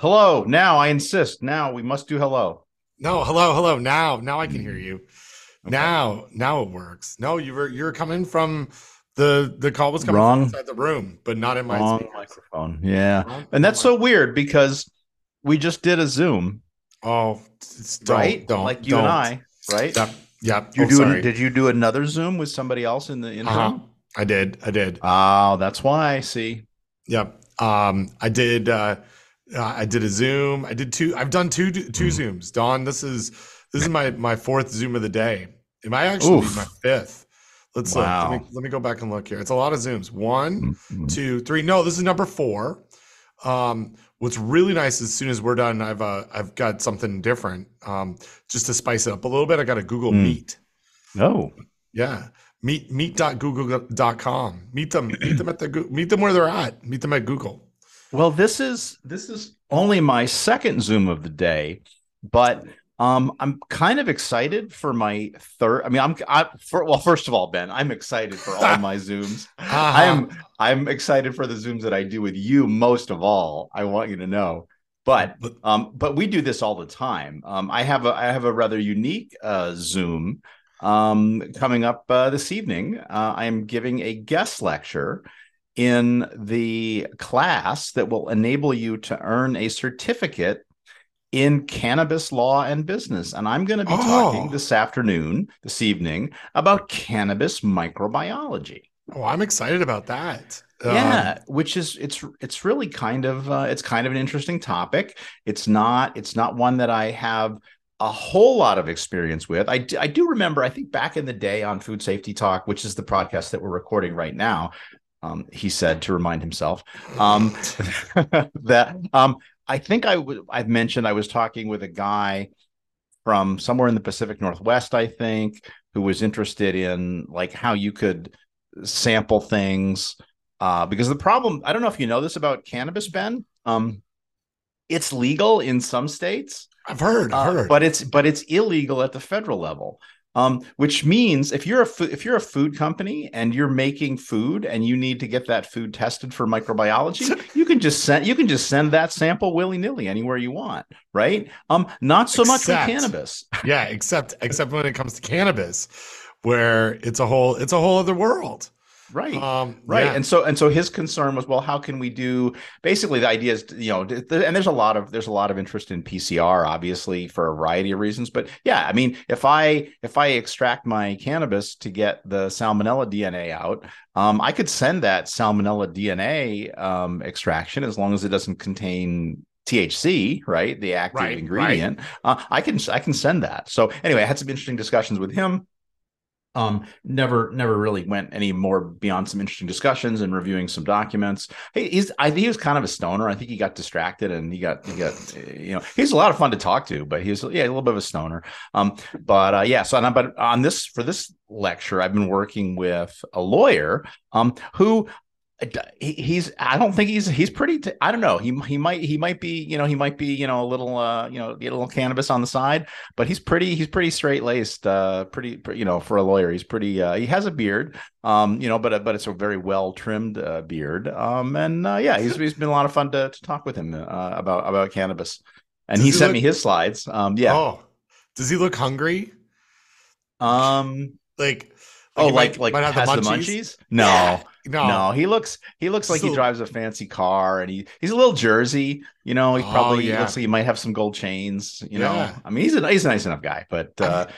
Hello. Now I insist. Now we must do hello. No, hello, hello. Now, now I can hear you. Okay. Now, now it works. No, you were you're coming from the the call was coming Wrong. from inside the room, but not in my Wrong microphone. Yeah. And that's so weird because we just did a Zoom, Oh, don't, right? Don't like you don't. and I, right? Yep. Yep. You oh, do sorry. did you do another Zoom with somebody else in the interim? Uh-huh. I did. I did. Oh, that's why. I See. Yep. Um, I did. Uh, uh, I did a Zoom. I did two. I've done two two Zooms. Don, this is this is my my fourth Zoom of the day. It might actually Oof. be my fifth. Let's Wow. look. Let me, let me go back and look here. It's a lot of Zooms. One, Mhm. two, three. No, this is number four. Um, what's really nice as soon as we're done, I've uh, I've got something different. Um, just to spice it up a little bit. I got a Google Mm. Meet. No. Yeah. Meet meet.google.com. Meet them. Meet them at the meet them where they're at. Meet them at Google. Well, this is this is only my second Zoom of the day, but um, I'm kind of excited for my third. I mean, I'm I, for, well. First of all, Ben, I'm excited for all my Zooms. I am I'm excited for the Zooms that I do with you most of all. I want you to know. But um, but we do this all the time. Um, I have a I have a rather unique uh, Zoom um, coming up uh, this evening. Uh, I am giving a guest lecture in the class that will enable you to earn a certificate in cannabis law and business. And I'm going to be talking Oh. this afternoon, this evening, about cannabis microbiology. Oh, I'm excited about that. Um, yeah, which is it's it's really kind of uh, it's kind of an interesting topic. It's not it's not one that I have a whole lot of experience with. I, I do remember, I think back in the day on Food Safety Talk, which is the podcast that we're recording right now, um, he said to remind himself um, that um, I think I w- I've mentioned I was talking with a guy from somewhere in the Pacific Northwest, I think, who was interested in like how you could sample things. Uh, because the problem, I don't know if you know this about cannabis, Ben. Um, it's legal in some states, I've heard. I've uh, heard. but it's but it's illegal at the federal level. Um, which means if you're a fo- if you're a food company and you're making food and you need to get that food tested for microbiology, you can just send you can just send that sample willy nilly anywhere you want, right? Um, not so much with cannabis. yeah, except except when it comes to cannabis, where it's a whole it's a whole other world. Right. Um, right yeah. and so and so his concern was well how can we do basically the idea is you know and there's a lot of there's a lot of interest in pcr obviously for a variety of reasons but yeah i mean if i if i extract my cannabis to get the salmonella dna out um, i could send that salmonella dna um, extraction as long as it doesn't contain THC, right? The active Right, right. ingredient. Uh, I can I can send that. So anyway, I had some interesting discussions with him um never never really went any more beyond some interesting discussions and reviewing some documents. He, he's i think he was kind of a stoner. I think he got distracted and he got he got uh, you know he's a lot of fun to talk to but he was yeah a little bit of a stoner. Um but uh yeah so but on this for this lecture i've been working with a lawyer um who he's i don't think he's he's pretty t- i don't know he he might he might be you know he might be you know a little uh you know get a little cannabis on the side but he's pretty he's pretty straight laced uh pretty pre- you know for a lawyer he's pretty uh he has a beard um you know but but it's a very well trimmed uh, beard um and uh, yeah he's, he's been a lot of fun to, to talk with him uh, about about cannabis and Does he he sent me his slides um yeah Oh, does he look hungry? um Like, oh like might- like might has the the munchies? munchies no Yeah. No. No, he looks he looks like he drives a fancy car and he he's a little Jersey, you know, he Oh, probably yeah. looks like he might have some gold chains, you know. Yeah. I mean, he's a he's a nice enough guy, but uh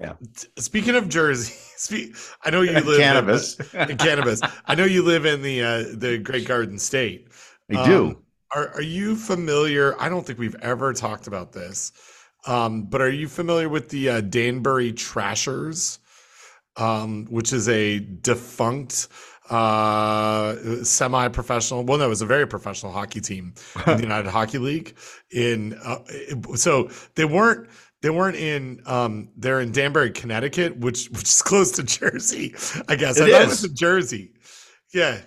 T- Speaking of Jersey, spe- I know you live in- cannabis. in cannabis. I know you live in the uh, the Great Garden State. I do. Um, are are you familiar? I don't think we've ever talked about this, um, but are you familiar with the uh, Danbury Trashers, um, which is a defunct uh semi-professional well no it was a very professional hockey team in the united hockey league in uh, it- so they weren't they weren't in um they're in danbury connecticut which which is close to jersey i guess. It i thought it is. was in jersey. Yeah.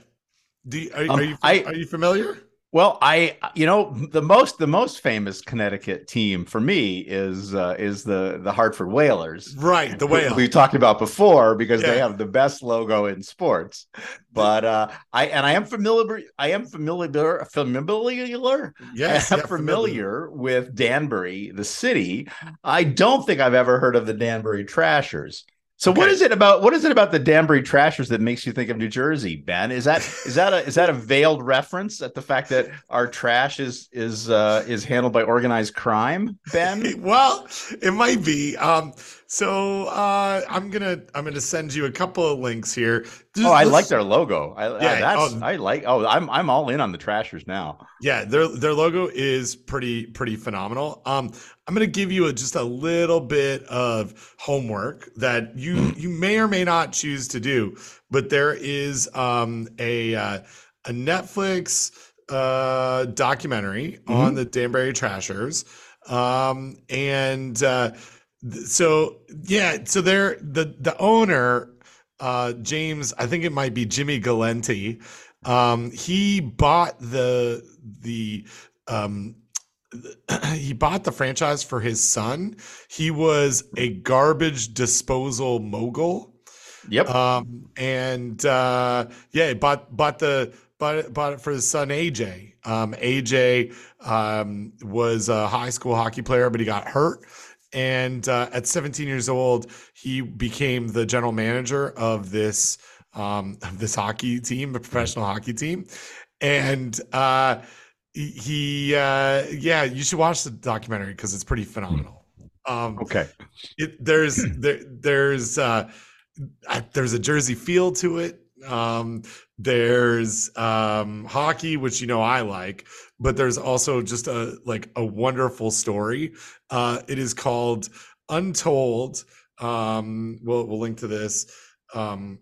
Do you, are, Um, are you I- are you familiar Well, I you know the most the most famous Connecticut team for me is uh, is the the Hartford Whalers. Right, the Whalers we talked about before because Yeah. they have the best logo in sports. But uh, I and I am familiar I am familiar familiar Yes, I am yeah, familiar with Danbury, the city. I don't think I've ever heard of the Danbury Trashers. So what Okay. is it about what is it about the Danbury Trashers that makes you think of New Jersey, Ben? Is that is that a is that a veiled reference at the fact that our trash is is uh, is handled by organized crime, Ben? well, it might be. Um, so uh, I'm gonna I'm gonna send you a couple of links here. Oh, I like their logo. I, yeah, that's oh. I like. Oh, I'm I'm all in on the Trashers now. Yeah, their their logo is pretty pretty phenomenal. Um, I'm gonna give you a, just a little bit of homework that you you may or may not choose to do, but there is um, a uh, a Netflix uh, documentary on the Danbury Trashers, um, and uh, so yeah, so they're the the owner uh, James, I think it might be Jimmy Galante. Um, he bought the the um, he bought the franchise for his son. He was a garbage disposal mogul. Yep. Um, and uh, yeah, bought bought the bought it, bought it for his son AJ. Um, AJ um, was a high school hockey player, but he got hurt. And uh, at 17 years old, he became the general manager of this um, of this hockey team, a professional hockey team. And uh, he, uh, yeah, you should watch the documentary because it's pretty phenomenal. Um, okay. it, there's there there's uh, there's a jersey feel to it um there's um hockey which you know i like but there's also just a like a wonderful story. Uh it is called untold. Um we'll, we'll link to this um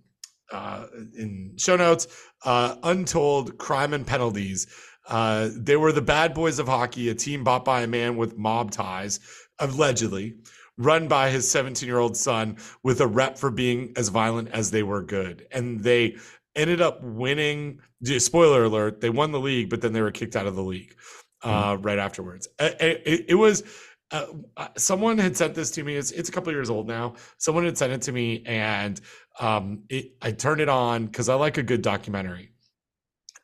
uh in show notes. Uh untold crime and penalties. Uh they were the bad boys of hockey a team bought by a man with mob ties allegedly run by his 17 year old son with a rep for being as violent as they were good. And they ended up winning. Spoiler alert, they won the league, but then they were kicked out of the league uh, right afterwards. It, it- it was. Uh, uh, someone had sent this to me. It's it's a couple years old now. Someone had sent it to me, and um, it, I turned it on because I like a good documentary.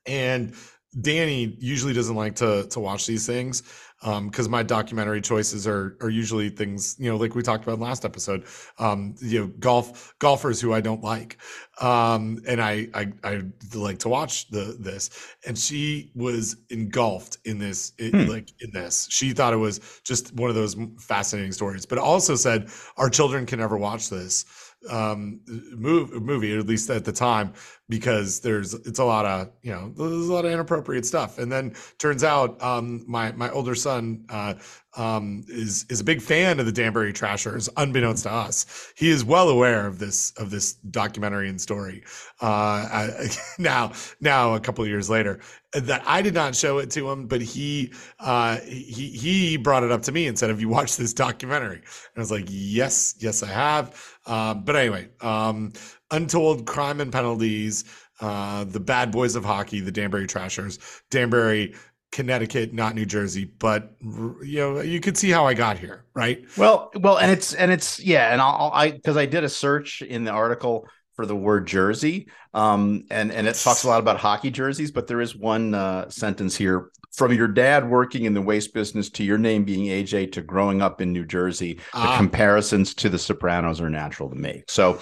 And Danny usually doesn't like to to watch these things because my documentary choices are are usually things you know like we talked about in last episode um you know golf golfers who i don't like. Um and i i, I like to watch the this. And she was engulfed in this it- Hmm. like in this. She thought it was just one of those fascinating stories but also said our children can never watch this um move, movie at least at the time because there's it's a lot of you know there's a lot of inappropriate stuff. And then turns out um my my older son uh um is is a big fan of the Danbury Trashers unbeknownst to us. He is well aware of this of this documentary and story uh I, now now a couple of years later that I did not show it to him but he uh he he brought it up to me and said have you watched this documentary? And I was like yes yes I have uh, but anyway um Untold Crime and Penalties, uh, The Bad Boys of Hockey, The Danbury Trashers, Danbury, Connecticut, not New Jersey. But you know, you could see how I got here, right? Well, well, and it's and it's yeah, and I'll I because I did a search in the article for the word jersey, um, and and it talks a lot about hockey jerseys, but there is one uh, sentence here from your dad working in the waste business to your name being AJ to growing up in New Jersey. The Ah. comparisons to the Sopranos are natural to make. So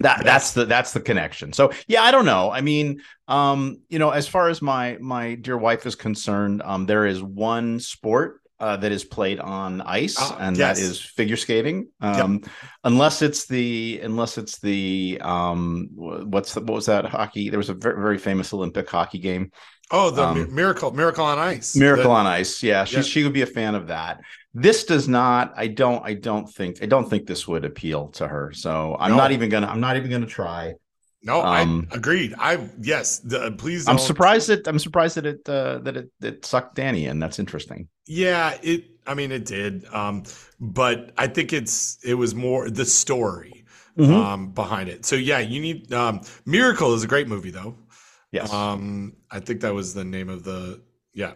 that that's the that's the connection. So yeah, I don't know. I mean, um, you know, as far as my my dear wife is concerned, um, there is one sport uh, that is played on ice, Ah, and yes. that is figure skating. Um, unless it's the unless it's the um, what's the, what was that hockey? There was a very, very famous Olympic hockey game, Oh, the Um, Miracle, Miracle on Ice, Miracle The- on Ice. Yeah, she Yeah. she would be a fan of that. This does not. I don't. I don't think. I don't think this would appeal to her. So I'm No. not even gonna. I'm not even gonna try. No, Um, I agreed. I yes, the, please. I'm surprised that I'm surprised that it uh, that it it sucked Danny in. That's interesting. Yeah, it. I mean, it did. Um, but I think it's it was more the story Mhm. um behind it. So yeah, you need um Miracle is a great movie though. Yes. Um, I think that was the name of the yeah.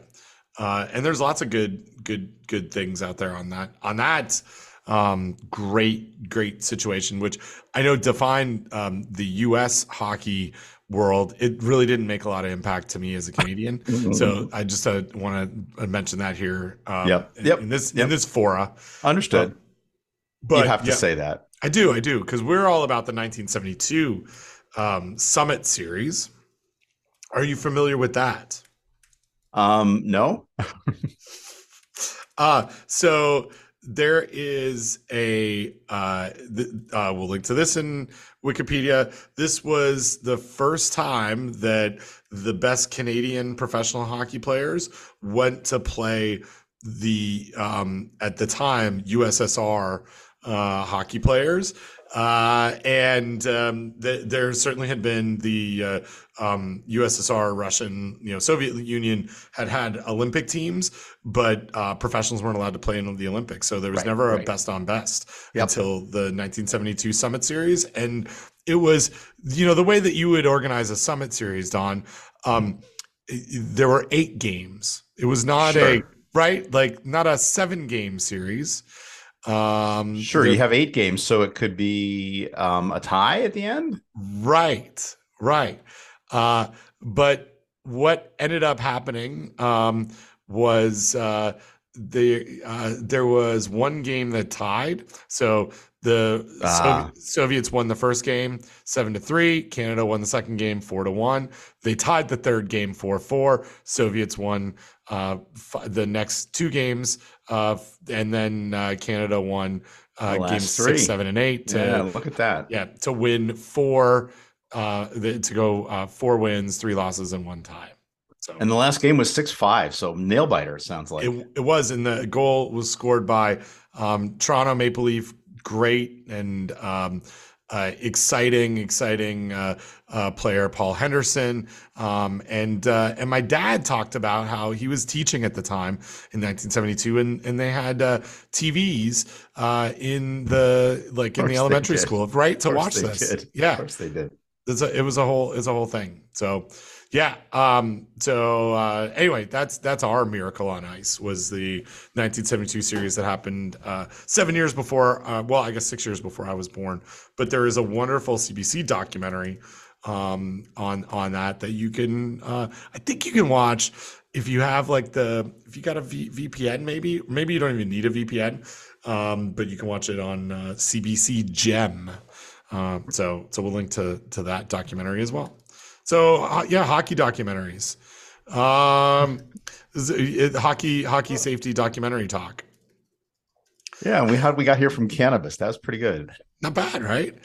Uh, and there's lots of good, good, good things out there on that on that um, great, great situation, which I know defined um, the U.S. hockey world. It really didn't make a lot of impact to me as a Canadian, so I just uh, want to mention that here. Um, Yep. in- Yep. In this Yep. in this fora, Understood. but you have to yeah, say that. I do, I do, because we're all about the 1972 um, Summit Series. Are you familiar with that? Um, no. Uh, so there is a, uh, th- uh, we'll link to this in Wikipedia. This was the first time that the best Canadian professional hockey players went to play the, um, at the time, USSR uh, hockey players. Uh, and um, th- there certainly had been the uh, um, USSR, Russian, you know, Soviet Union had had Olympic teams, but uh, professionals weren't allowed to play in the Olympics. So there was Right, never a best on best Yep. until the 1972 Summit Series. And it was, you know, the way that you would organize a Summit Series, Don, um, there were eight games. It was not a, right? Like not a seven game series. Um, Sure, you have eight games, so it could be um, a tie at the end. Right, right. Uh, but what ended up happening um, was uh, the uh, there was one game that tied. So the Ah. Sovi- Soviets won the first game seven to three. Canada won the second game four to one. They tied the third game four four. Soviets won uh, f- the next two games, uh, f- and then uh, Canada won uh, games three. six, seven, and eight. to- Yeah, look at that. yeah, to win four, uh, the, to go uh, four wins, three losses, and one tie. So And the last game was six five, so nail biter. It sounds like. it, it was, and the goal was scored by um, Toronto Maple Leaf. Great and um, uh, exciting, exciting uh, uh, player Paul Henderson. Um, and uh, and my dad talked about how he was teaching at the time in 1972, and and they had uh, TVs uh, in the like in the elementary school, right, to watch this. did. Yeah, Of course they did. It's a, it was a whole it's a whole thing. So yeah um so uh anyway that's that's our miracle on ice was the 1972 series that happened uh seven years before uh well i guess six years before i was born. But there is a wonderful cbc documentary um on on that that you can uh i think you can watch if you have like the if you got a v- vpn maybe maybe you don't even need a vpn um but you can watch it on uh, cbc gem uh, so so we'll link to to that documentary as well. So uh, yeah, hockey documentaries. Um, it- hockey hockey safety documentary talk. Yeah, we had we got here from cannabis. That was pretty good. Not bad, right?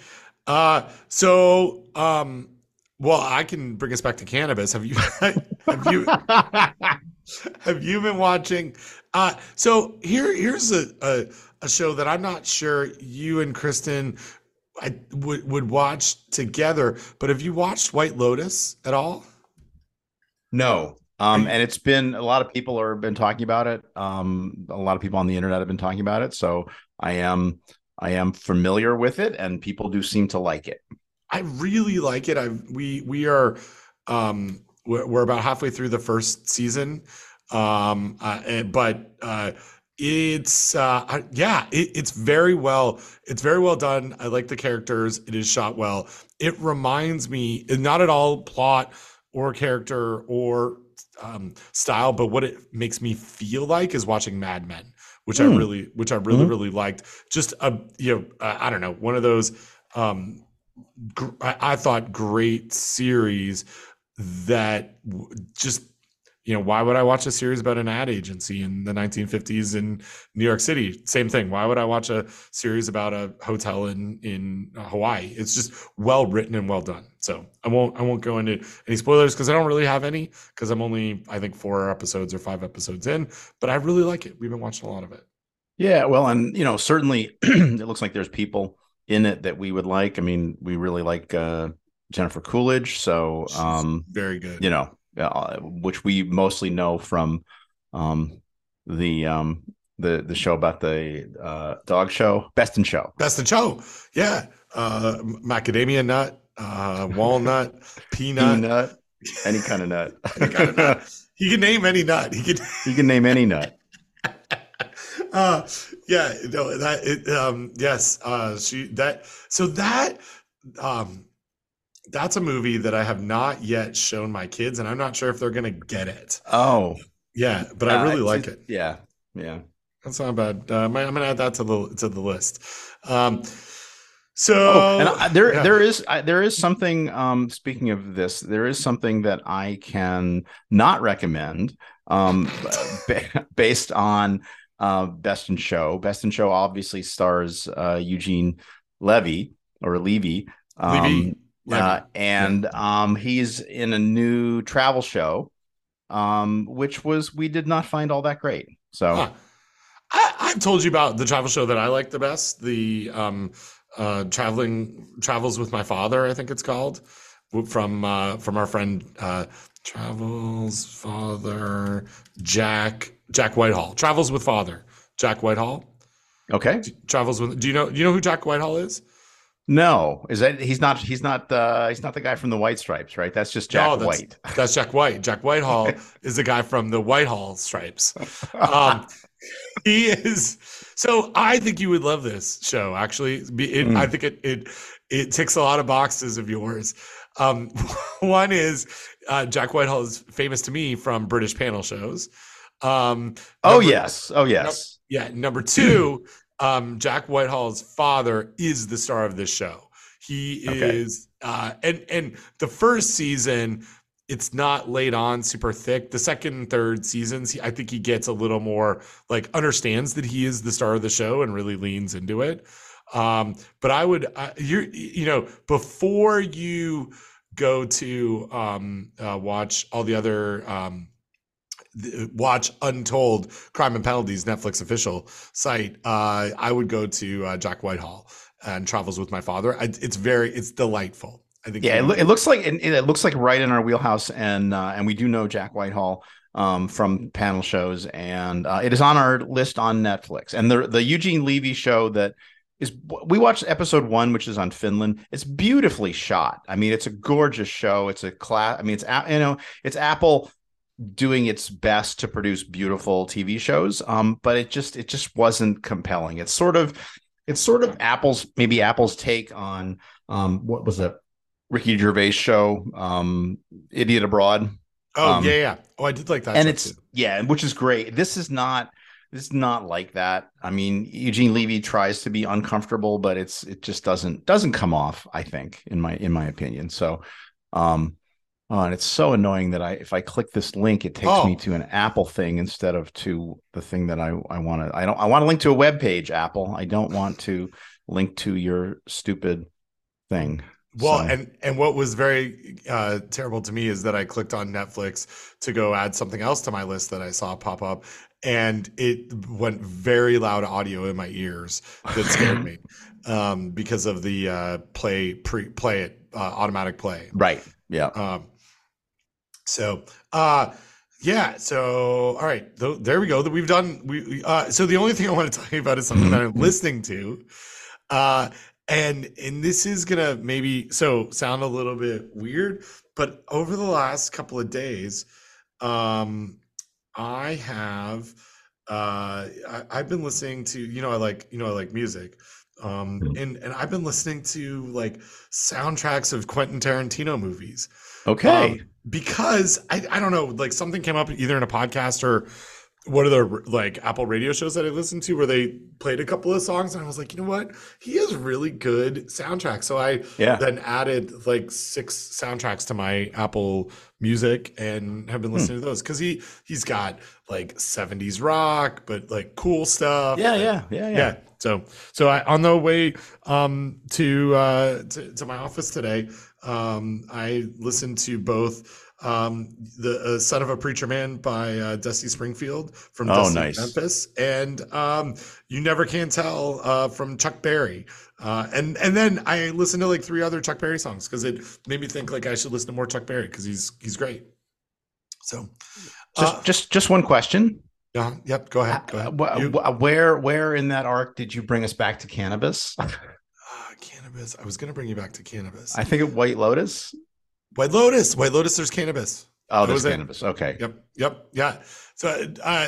Uh, so um, well, I can bring us back to cannabis. Have you have you have you been watching? Uh, so here here's a, a a show that I'm not sure you and Kristen I would would watch together. But have you watched White Lotus at all? No. Um, and it's been a lot of people are been talking about it. Um, a lot of people on the internet have been talking about it. So I am I am familiar with it, and people do seem to like it. I really like it. I we we are um we're, we're about halfway through the first season. Um uh, and- but uh it's uh yeah, it, it's very well it's very well done. I like the characters. It is shot well. It reminds me not at all plot or character or um style, but what it makes me feel like is watching Mad Men, which I Hmm. really which I really Mhm. really liked. Just a you know, uh, I don't know, one of those um gr- I, I thought great series that just you know why would I watch a series about an ad agency in the 1950s in New York City? Same thing. Why would I watch a series about a hotel in in Hawaii? It's just well written and well done. So I won't I won't go into any spoilers because I don't really have any because I'm only I think four episodes or five episodes in. But I really like it. We've been watching a lot of it. Yeah, well, and you know, certainly it looks like there's people in it that we would like. I mean, we really like uh, Jennifer Coolidge, so um, Very good. you know, uh, which we mostly know from um, the um, the the show about the uh, dog show, Best in Show. Best in show. Yeah. Uh, macadamia nut, uh, walnut, peanut. Peanut. Any kind of nut. Any kind of nut. He can name any nut. He can. You can name any nut. uh, yeah, no, that it, um, yes, uh, she that so that um, that's a movie that I have not yet shown my kids, and I'm not sure if they're gonna get it. Oh, Yeah, but I Uh, really like it. yeah, yeah. That's not bad. Uh, I'm I'm gonna add that to the to the list. Um, so Oh, and I, there yeah. there is I, there is something. Um, speaking of this, there is something that I can not recommend. Um, based on uh, Best in Show. Best in Show obviously stars uh, Eugene Levy or Levy. Um, Levy. Levy. uh, and um, he's in a new travel show, um, which was we did not find all that great. So Huh. I, I've told you about the travel show that I like the best. The um, uh, traveling travels with my father. I think it's called from uh, from our friend uh, travels father Jack Jack Whitehall. Travels with father Jack Whitehall. okay, Travels with. Do you know? Do you know who Jack Whitehall is? No, is that he's not he's not uh, he's not the guy from the White Stripes, right? That's just Jack No, that's- White. That's Jack White. Jack Whitehall is the guy from the Whitehall Stripes. Um, he is. So I think you would love this show. Actually, it, Mm. I think it it it ticks a lot of boxes of yours. Um, one is uh, Jack Whitehall is famous to me from British panel shows. Um, oh number- yes, oh yes. yeah. Number two, um, Jack Whitehall's father is the star of this show. He Okay. is, uh, and and the first season, it's not laid on super thick. The second and third seasons, he, I think he gets a little more like understands that he is the star of the show and really leans into it. Um, but I would, uh, you you know, before you go to um, uh, watch all the other. Um, watch Untold Crime and Penalties Netflix official site, uh, I would go to uh, Jack Whitehall and Travels with My Father. I, it's very, it's delightful. I think. Yeah, it, loo- it looks like it, it looks like right in our wheelhouse, and uh, and we do know Jack Whitehall um, from panel shows, and uh, it is on our list on Netflix. And the the Eugene Levy show that is we watched episode one, which is on Finland. It's beautifully shot. I mean, it's a gorgeous show. It's a class. I mean, it's you know, it's Apple doing its best to produce beautiful TV shows. Um, but it just it just wasn't compelling. It's sort of it's sort of Apple's maybe Apple's take on um what was it Ricky Gervais show, um, Idiot Abroad. oh um, yeah, yeah. Oh, I did like that. and it's too. yeah, which is great. This is not this is not like that. I mean, Eugene Levy tries to be uncomfortable, but it's it just doesn't doesn't come off, I think, in my in my opinion. So um oh, and it's so annoying that I if I click this link, it takes Oh. me to an Apple thing instead of to the thing that I, I want to I don't I want to link to a web page, Apple. I don't want to link to your stupid thing. Well, So- and and what was very uh, terrible to me is that I clicked on Netflix to go add something else to my list that I saw pop up, and it went very loud audio in my ears that scared me um, because of the uh, play pre play it uh, automatic play. Right. Yeah. Um, so, uh, yeah. So, all right. Th- there we go. That we've done. We uh, so the only thing I want to tell you about is something that I'm listening to, uh, and and this is gonna maybe so sound a little bit weird, but over the last couple of days, um, I have. Uh, I, I've been listening to, you know, I like, you know, I like music. Um, and, and I've been listening to like soundtracks of Quentin Tarantino movies Okay. um, because I, I don't know, like something came up either in a podcast or one of the like Apple radio shows that I listened to where they played a couple of songs and I was like, you know what? He has really good soundtracks. So I yeah. then added like six soundtracks to my Apple Music and have been Hmm. listening to those because he he's got like 70s rock, but like cool stuff. yeah. and- Yeah. Yeah. Yeah. yeah. So so I on the way um to uh to, to my office today, um I listened to both um the uh, Son of a Preacher Man by uh, Dusty Springfield from Oh, Dusty nice. Memphis and um You Never Can Tell uh from Chuck Berry. Uh and and then I listened to like three other Chuck Berry songs because it made me think like I should listen to more Chuck Berry because he's he's great. So Just, uh, just, just one question. yeah, yep, go ahead. Go Uh, ahead. You- where, where in that arc did you bring us back to cannabis? cannabis. I was gonna bring you back to cannabis. I think of White Lotus. White Lotus. White Lotus. There's cannabis. Oh, there's was it. cannabis. Okay. Yep. Yep. Yeah. So, uh,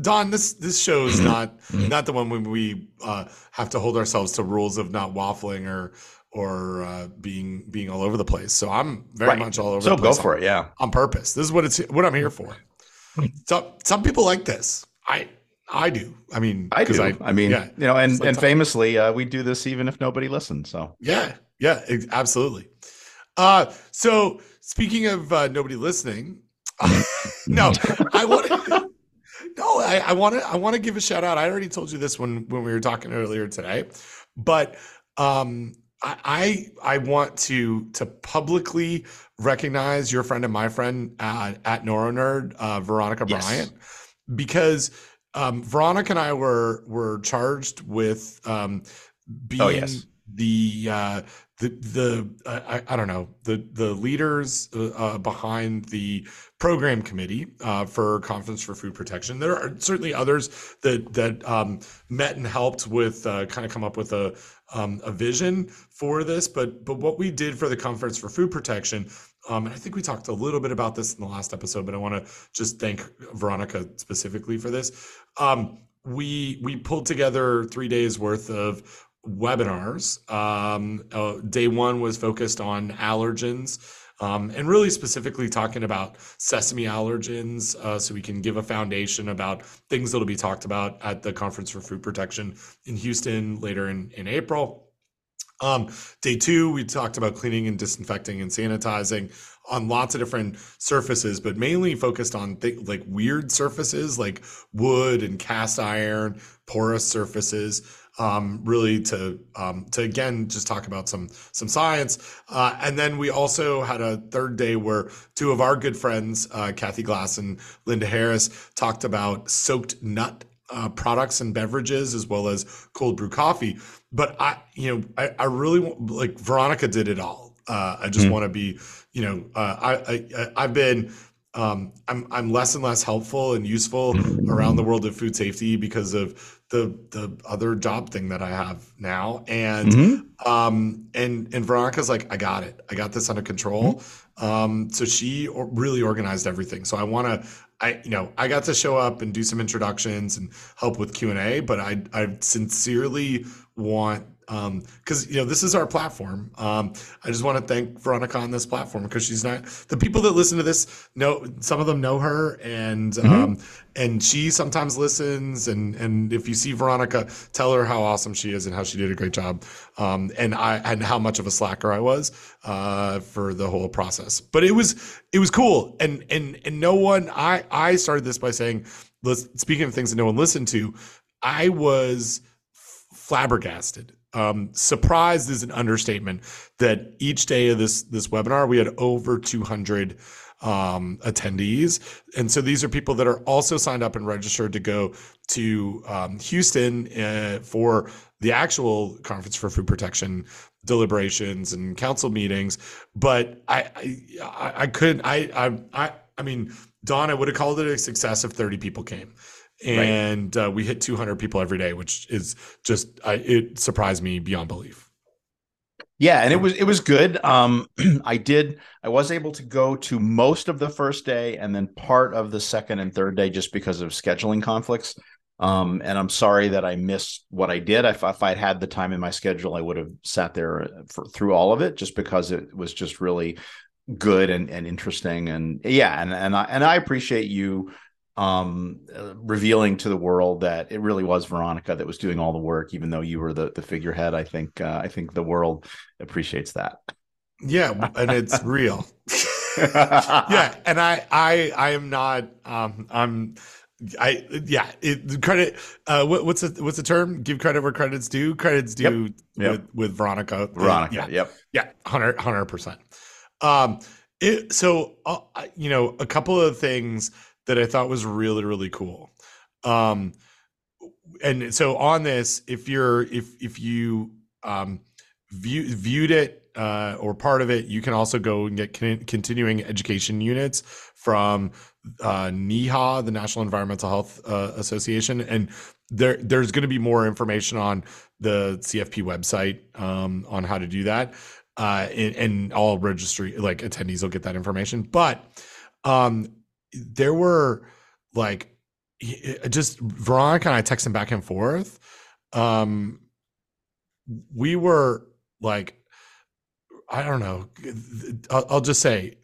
Don, this this show is not not the one when we uh, have to hold ourselves to rules of not waffling or or uh, being being all over the place. So I'm very Right. much all over. The place. So go for it. Yeah. on purpose. This is what it's what I'm here for. Some some people like this. I I do. I mean, I do. I, mean, yeah. you know, and like and famously, uh, we do this even if nobody listens. So Yeah, yeah, absolutely. Uh, so speaking of uh, nobody listening, no, I want to. No, I, I want to. I want to give a shout out. I already told you this when when we were talking earlier today, but um, I I I want to to publicly recognize your friend and my friend uh, at NoroNerd, uh, Veronica Yes. Bryant, because um, Veronica and I were were charged with um, being Oh, yes. the uh, the the uh, I, I don't know the the leaders uh, uh, behind the program committee uh, for Conference for Food Protection. There are certainly others that that um, met and helped with uh, kind of come up with a um, a vision for this. But but what we did for the Conference for Food Protection. Um, and I think we talked a little bit about this in the last episode, but I want to just thank Veronica specifically for this. Um, we we pulled together three days worth of webinars. Um, uh, day one was focused on allergens. Um, and really specifically talking about sesame allergens, uh, so we can give a foundation about things that'll be talked about at the Conference for Food Protection in Houston later in, in April. Um, day two, we talked about cleaning and disinfecting and sanitizing on lots of different surfaces, but mainly focused on th- like weird surfaces like wood and cast iron, porous surfaces. Um, really to um, to again just talk about some some science, uh, and then we also had a third day where two of our good friends, uh, Kathy Glass and Linda Harris, talked about soaked nut uh, products and beverages as well as cold brew coffee. But I, you know, I, I really want, like Veronica did it all. Uh, I just Mm. want to be, you know, uh, I, I I've been. Um, I'm I'm less and less helpful and useful around the world of food safety because of the the other job thing that I have now, and Mhm. um, and and Veronica's like, I got it, I got this under control. Um, so she really organized everything. So I want to, I you know, I got to show up and do some introductions and help with Q and A, but I I sincerely want um because you know this is our platform. Um i just want to thank veronica on this platform because she's not the people that listen to this know some of them know her and um and she sometimes listens and and if you see veronica tell her how awesome she is and how she did a great job um and i and how much of a slacker i was uh for the whole process. But it was it was cool. And and and no one i i started this by saying let's speaking of things that no one listened to i was flabbergasted. Um, surprised is an understatement that each day of this this webinar we had over 200 um, attendees, and so these are people that are also signed up and registered to go to um, Houston uh, for the actual conference for food protection deliberations and council meetings. But I I, I, couldn't I I I I mean Don I would have called it a success if 30 people came and uh, we hit 200 people every day, which is just I, it surprised me beyond belief. Yeah, and it was it was good. Um, I did I was able to go to most of the first day and then part of the second and third day just because of scheduling conflicts. Um, and I'm sorry that I missed what I did. If, if I'd had the time in my schedule, I would have sat there for, through all of it, just because it was just really good and, and interesting. And yeah, and and I and I appreciate you um uh, revealing to the world that it really was Veronica that was doing all the work even though you were the the figurehead. I think uh, I think the world appreciates that. Yeah, and it's real. yeah, and I I I am not um I'm I yeah it, credit uh what, what's the what's the term? Give credit where credit's due? Credit's due Yep. with with Veronica. Veronica yeah. yep. Yeah, 100 percent. Um, it, so uh, you know, a couple of things that I thought was really really cool. Um, and so on this, if you're if if you um view, viewed it uh, or part of it, you can also go and get con- continuing education units from uh, NEHA, the National Environmental Health uh, Association, and there there's going to be more information on the CFP website um, on how to do that. uh, and, and all registry like attendees will get that information. But um, there were like just Veronica and I texting back and forth. Um, we were like, I don't know. I'll, I'll just say,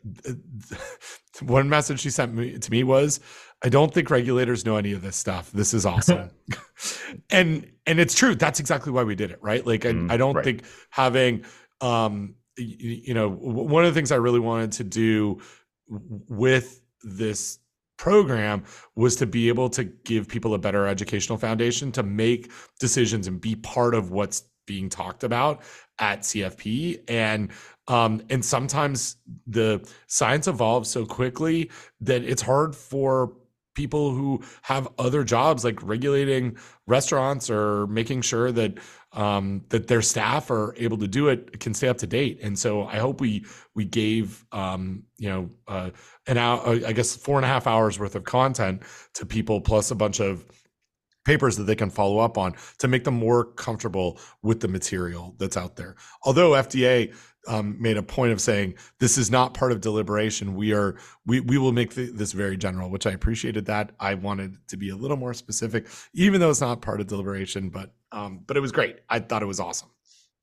one message she sent me to me was, "I don't think regulators know any of this stuff. This is awesome," and and it's true. That's exactly why we did it, right? Like, I, mm, I don't right. think having, um, you, you know, one of the things I really wanted to do with this program was to be able to give people a better educational foundation to make decisions and be part of what's being talked about at CFP and um, and sometimes the science evolves so quickly that it's hard for people who have other jobs like regulating restaurants or making sure that um, that their staff are able to do it can stay up to date and so i hope we we gave um, you know uh, an hour i guess four and a half hours worth of content to people plus a bunch of papers that they can follow up on to make them more comfortable with the material that's out there. Although FDA um, made a point of saying this is not part of deliberation, we are we we will make this very general, which I appreciated. That I wanted to be a little more specific, even though it's not part of deliberation. But um, but it was great. I thought it was awesome.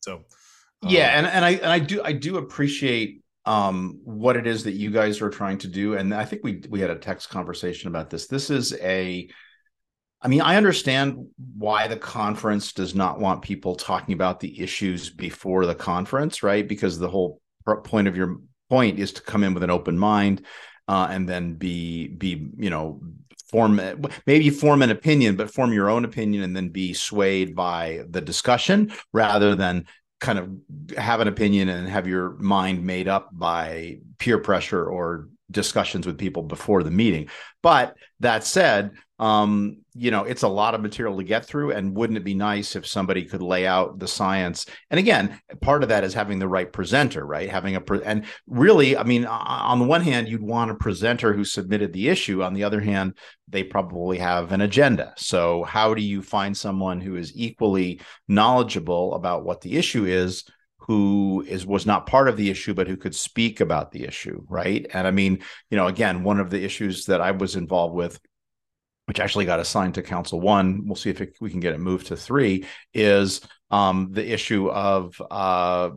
So um, yeah, and and I and I do I do appreciate um what it is that you guys are trying to do and i think we we had a text conversation about this this is a I mean, I understand why the conference does not want people talking about the issues before the conference, right? Because the whole point of your point is to come in with an open mind uh, and then be be you know form maybe form an opinion, but form your own opinion and then be swayed by the discussion rather than kind of have an opinion and have your mind made up by peer pressure or discussions with people before the meeting. But that said, um, you know, it's a lot of material to get through. And wouldn't it be nice if somebody could lay out the science? And again, part of that is having the right presenter, right? Having a pre- and really, I mean, on the one hand, you'd want a presenter who submitted the issue. On the other hand, they probably have an agenda. So, how do you find someone who is equally knowledgeable about what the issue is? who is was not part of the issue but who could speak about the issue right and i mean you know again one of the issues that i was involved with which actually got assigned to Council One. We'll see if it, we can get it moved to three. Is um, the issue of uh,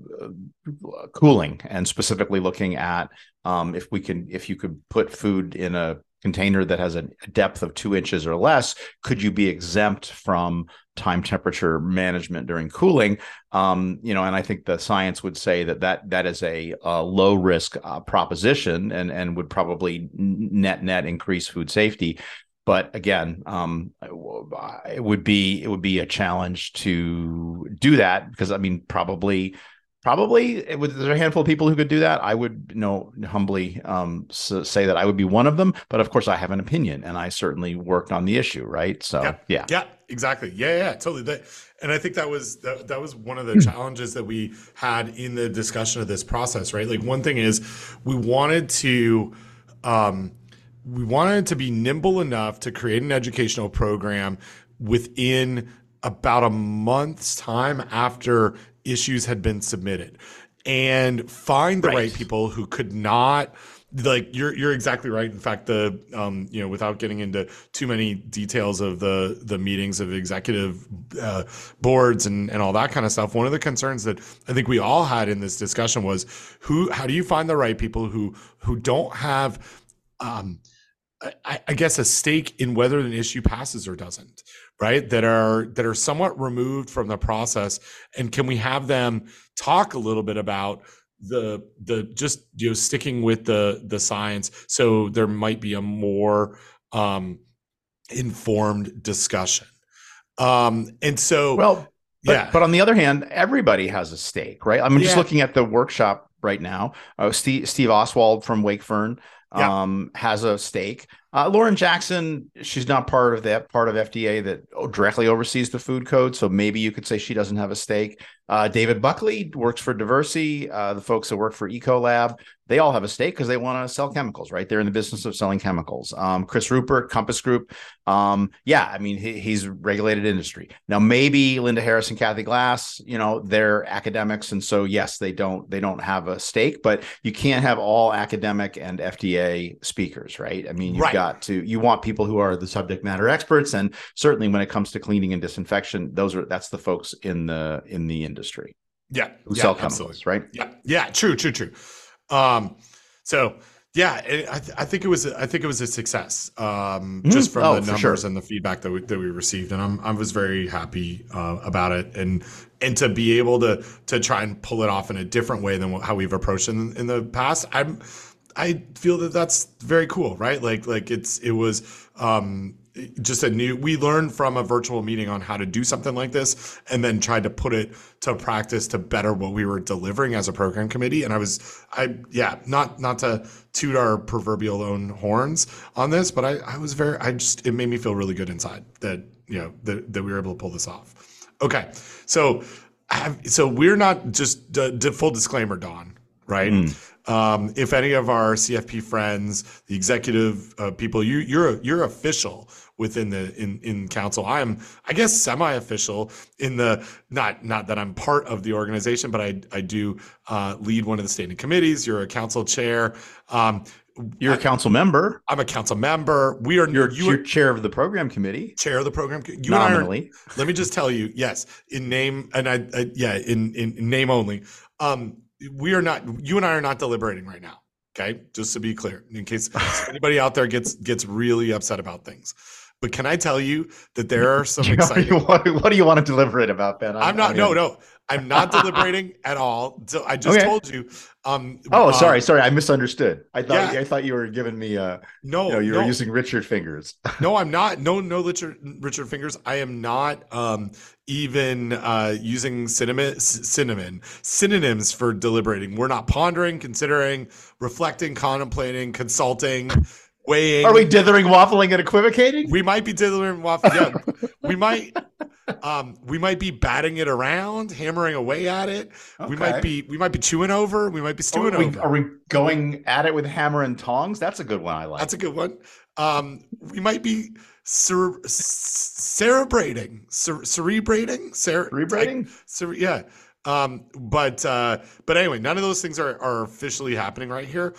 cooling and specifically looking at um, if we can, if you could put food in a container that has a depth of two inches or less, could you be exempt from time temperature management during cooling? Um, you know, and I think the science would say that that that is a, a low risk uh, proposition and and would probably net net increase food safety but again um, it would be it would be a challenge to do that because i mean probably probably there's a handful of people who could do that. I would you know humbly um, say that i would be one of them. But of course i have an opinion and i certainly worked on the issue right? So yeah. yeah, yeah exactly. Yeah yeah totally. That, and i think that was that, that was one of the challenges that we had in the discussion of this process right? Like one thing is we wanted to um, we wanted to be nimble enough to create an educational program within about a month's time after issues had been submitted and find the right, right people who could not like you're you're exactly right. In fact, the um, you know, without getting into too many details of the the meetings of executive uh, boards and and all that kind of stuff, one of the concerns that I think we all had in this discussion was who how do you find the right people who who don't have um, I, I, guess a stake in whether an issue passes or doesn't right? That are that are somewhat removed from the process. And can we have them talk a little bit about the the just you know sticking with the the science so there might be a more um informed discussion? Um and so well but, yeah. but on the other hand everybody has a stake right? I'm yeah. just looking at the workshop right now uh, steve steve oswald from wakefern yeah. um, has a stake. Uh, Lauren Jackson, she's not part of that part of FDA that directly oversees the food code, so maybe you could say she doesn't have a stake. Uh, David Buckley works for Diversey, Uh, the folks that work for Ecolab, they all have a stake because they want to sell chemicals, right? They're in the business of selling chemicals. Um, Chris Rupert, Compass Group, um, yeah, I mean he, he's regulated industry. Now maybe Linda Harris and Kathy Glass, you know, they're academics, and so yes, they don't they don't have a stake, but you can't have all academic and FDA speakers, right? I mean, you've right. got to you want people who are the subject matter experts, and certainly when it comes to cleaning and disinfection, those are that's the folks in the in the industry. Yeah. Who yeah, sell chemicals, absolutely. right? Yeah. Yeah. True, true, true. Um, so yeah, it, I, th- I, think it was I think it was a success um, mm-hmm. just from oh, the numbers sure. and the feedback that we, that we received, and I'm I was very happy uh, about it, and and to be able to to try and pull it off in a different way than how we've approached in, in the past. I'm I feel that that's very cool, right? Like like it's it was um, just a new we learned from a virtual meeting on how to do something like this and then tried to put it to practice to better what we were delivering as a program committee. And i was i yeah not not to toot our proverbial own horns on this but i i was very i just it made me feel really good inside that you know that, that we were able to pull this off. Okay. So have, so we're not just d- d- full disclaimer don right? Mm. Um, if any of our CFP friends, the executive uh, people, you, you're you're official within the in in council. I am, I guess, semi-official in the not not that I'm part of the organization, but I I do uh, lead one of the standing committees. You're a council chair. Um, you're a council member. I'm a council member. We are. You're, you are, chair of the program committee. Chair of the program. You Nominally. Are, let me just tell you. Yes, in name and I. I yeah, in, in in name only. Um, we are not. You and I are not deliberating right now. Okay, just to be clear, in case anybody out there gets gets really upset about things. But can I tell you that there are some exciting? what, what do you want to deliberate about, Ben? I'm, I'm not. I'm no, no. I'm not deliberating at all. So I just okay. told you. Um, oh, sorry, sorry, I misunderstood. I thought yeah. I thought you were giving me a no. You, know, you no. were using Richard fingers. no, I'm not. No, no, Richard Richard fingers. I am not um, even uh, using cinnamon, cinnamon synonyms for deliberating. We're not pondering, considering, reflecting, contemplating, consulting weighing. Are we dithering, waffling, and equivocating? We might be dithering, waffling. Yeah, we might. Um, we might be batting it around, hammering away at it. Okay. We might be. We might be chewing over. We might be stewing are we, over. Are we going at it with hammer and tongs? That's a good one. I like. That's a good one. Um, we might be cer- cerebrating, cer- cerebrating, cer- cerebrating. Cer- yeah. Um, but uh, but anyway, none of those things are, are officially happening right here.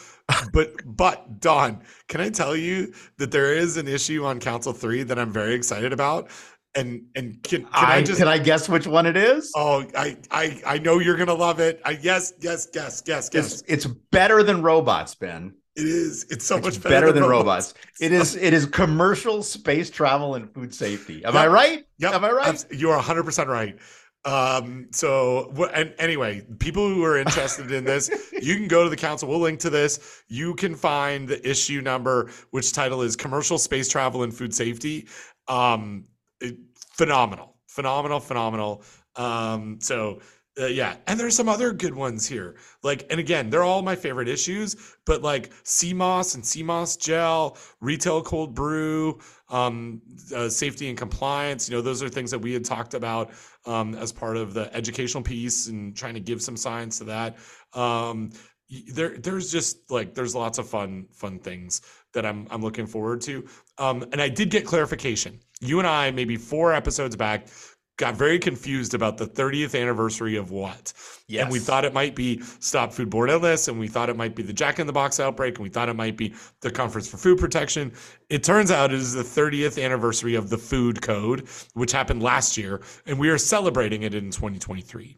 But but Don, can I tell you that there is an issue on Council Three that I'm very excited about? And and can, can I, I, just can I guess which one it is? Oh, I I I know you're gonna love it. I yes yes yes yes yes. It's, it's better than robots, Ben. It is. It's so it's much better, better than, than robots. robots. It is. It is commercial space travel and food safety. Am yep. I right? Yep. Am I right? You are 100 percent right. Um, so, and anyway, people who are interested in this, you can go to the council. We'll link to this. You can find the issue number, which title is Commercial Space Travel and Food Safety. Um, it, phenomenal, phenomenal, phenomenal. Um, so, uh, yeah, and there's some other good ones here. Like, and again, they're all my favorite issues, but like sea moss and sea moss gel, retail cold brew, um, uh, safety and compliance. You know, those are things that we had talked about um, as part of the educational piece and trying to give some science to that. Um, there, there's just like there's lots of fun, fun things that I'm I'm looking forward to. Um, and I did get clarification. You and I, maybe four episodes back, got very confused about the 30th anniversary of what. Yes. And we thought it might be Stop Foodborne Illness, and we thought it might be the Jack in the Box outbreak, and we thought it might be the Conference for Food Protection. It turns out it is the 30th anniversary of the Food Code, which happened last year, and we are celebrating it in 2023.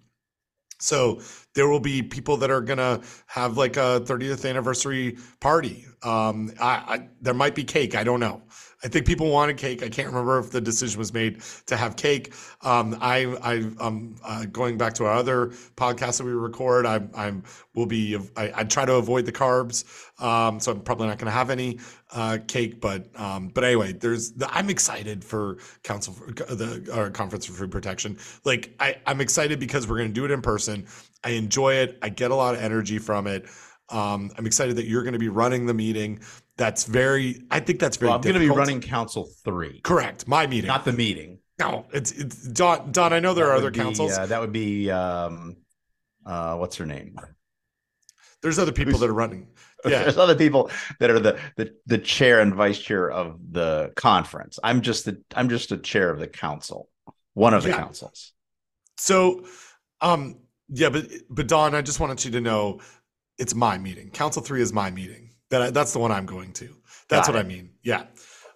So there will be people that are gonna have like a 30th anniversary party. Um, I, I, there might be cake. I don't know. I think people wanted cake. I can't remember if the decision was made to have cake. Um, I, I, um, uh, going back to our other podcast that we record. I, I'm will be. I, I try to avoid the carbs, um, so I'm probably not going to have any uh, cake. But um, but anyway, there's. The, I'm excited for Council for the our Conference for Food Protection. Like I, I'm excited because we're going to do it in person. I enjoy it. I get a lot of energy from it. Um, I'm excited that you're going to be running the meeting. That's very. I think that's very. Well, I'm going to be running Council Three, Correct. My meeting. not the meeting. no, it's it's Don. Don, I know there That are other be, councils. uh, that would be um, uh, what's her name? There's other people who's- that are running. Yeah. There's other people that are the, the the chair and vice chair of the conference. I'm just the I'm just a chair of the council, one of the Yeah. councils. So, um, yeah, but but Don, I just wanted you to know, it's my meeting. Council three is my meeting. That that's the one I'm going to. That's Got what it. I mean. Yeah.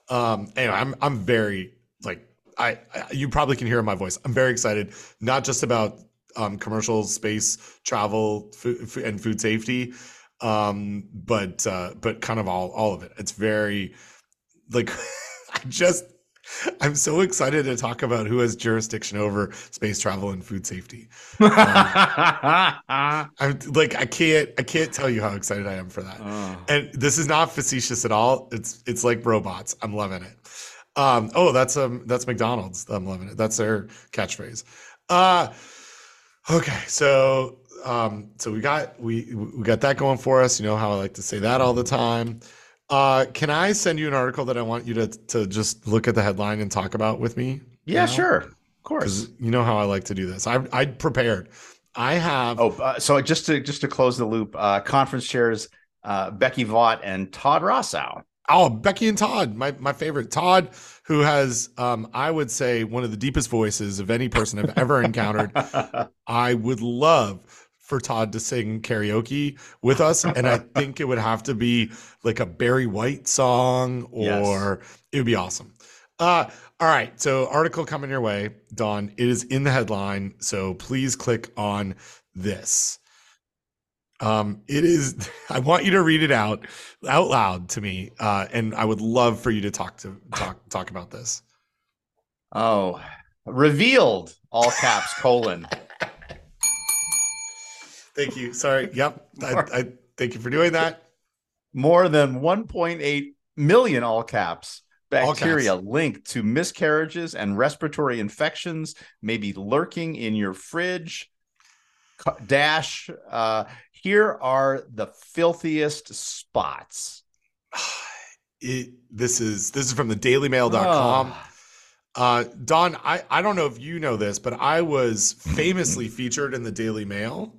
Um. Anyway, I'm I'm very like I, I you probably can hear in my voice. I'm very excited, not just about um commercial space travel food, and food safety, um, but uh, but kind of all all of it. It's very like I just I'm so excited to talk about who has jurisdiction over space travel and food safety. I'm like I can't I can't tell you how excited I am for that. Oh. And this is not facetious at all. It's it's like robots. I'm loving it. Um oh that's um that's McDonald's. I'm loving it. That's their catchphrase. Uh okay, so um so we got we we got that going for us. You know how I like to say that all the time. Uh can I send you an article that I want you to to just look at the headline and talk about with me? yeah, now? sure, of course. You know how I like to do this. I I prepared. I have Oh, uh, so just to just to close the loop, uh, conference chairs uh, Becky Vaught and Todd Rossow. Oh, Becky and Todd, my my favorite. Todd, who has, um, I would say, one of the deepest voices of any person I've ever encountered. I would love for Todd to sing karaoke with us, and I think it would have to be like a Barry White song, or it would be awesome. Uh, all right, so article coming your way, Don. It is in the headline, so please click on this. Um, it is. I want you to read it out out loud to me, uh, and I would love for you to talk to talk talk about this. oh, revealed all caps colon. Thank you. Sorry. Yep. I, I thank you for doing that. More than 1.8 million all caps All bacteria linked to miscarriages and respiratory infections may be lurking in your fridge. Dash. Uh, here are the filthiest spots. It, this is this is from the dailymail.com. Uh, Don, I, I don't know if you know this, but I was famously featured in the Daily Mail.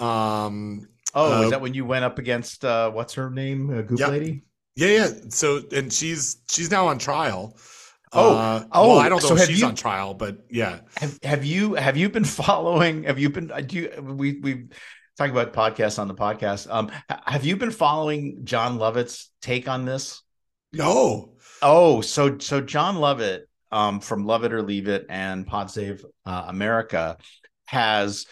Um, Oh, Uh, is that when you went up against uh, what's her name, uh, Goop Yep. Lady? yeah, yeah. So, and she's she's now on trial. Oh, Uh, oh, well, I don't know so if she's you- on trial, but yeah. Have have you have you been following? Have you been? uh, Do you we we talking about podcasts on the podcast? Um, have you been following Jon Lovett's take on this? No. Oh, so so John Lovett um, from Lovett or Leave It and Pod Save uh, America has.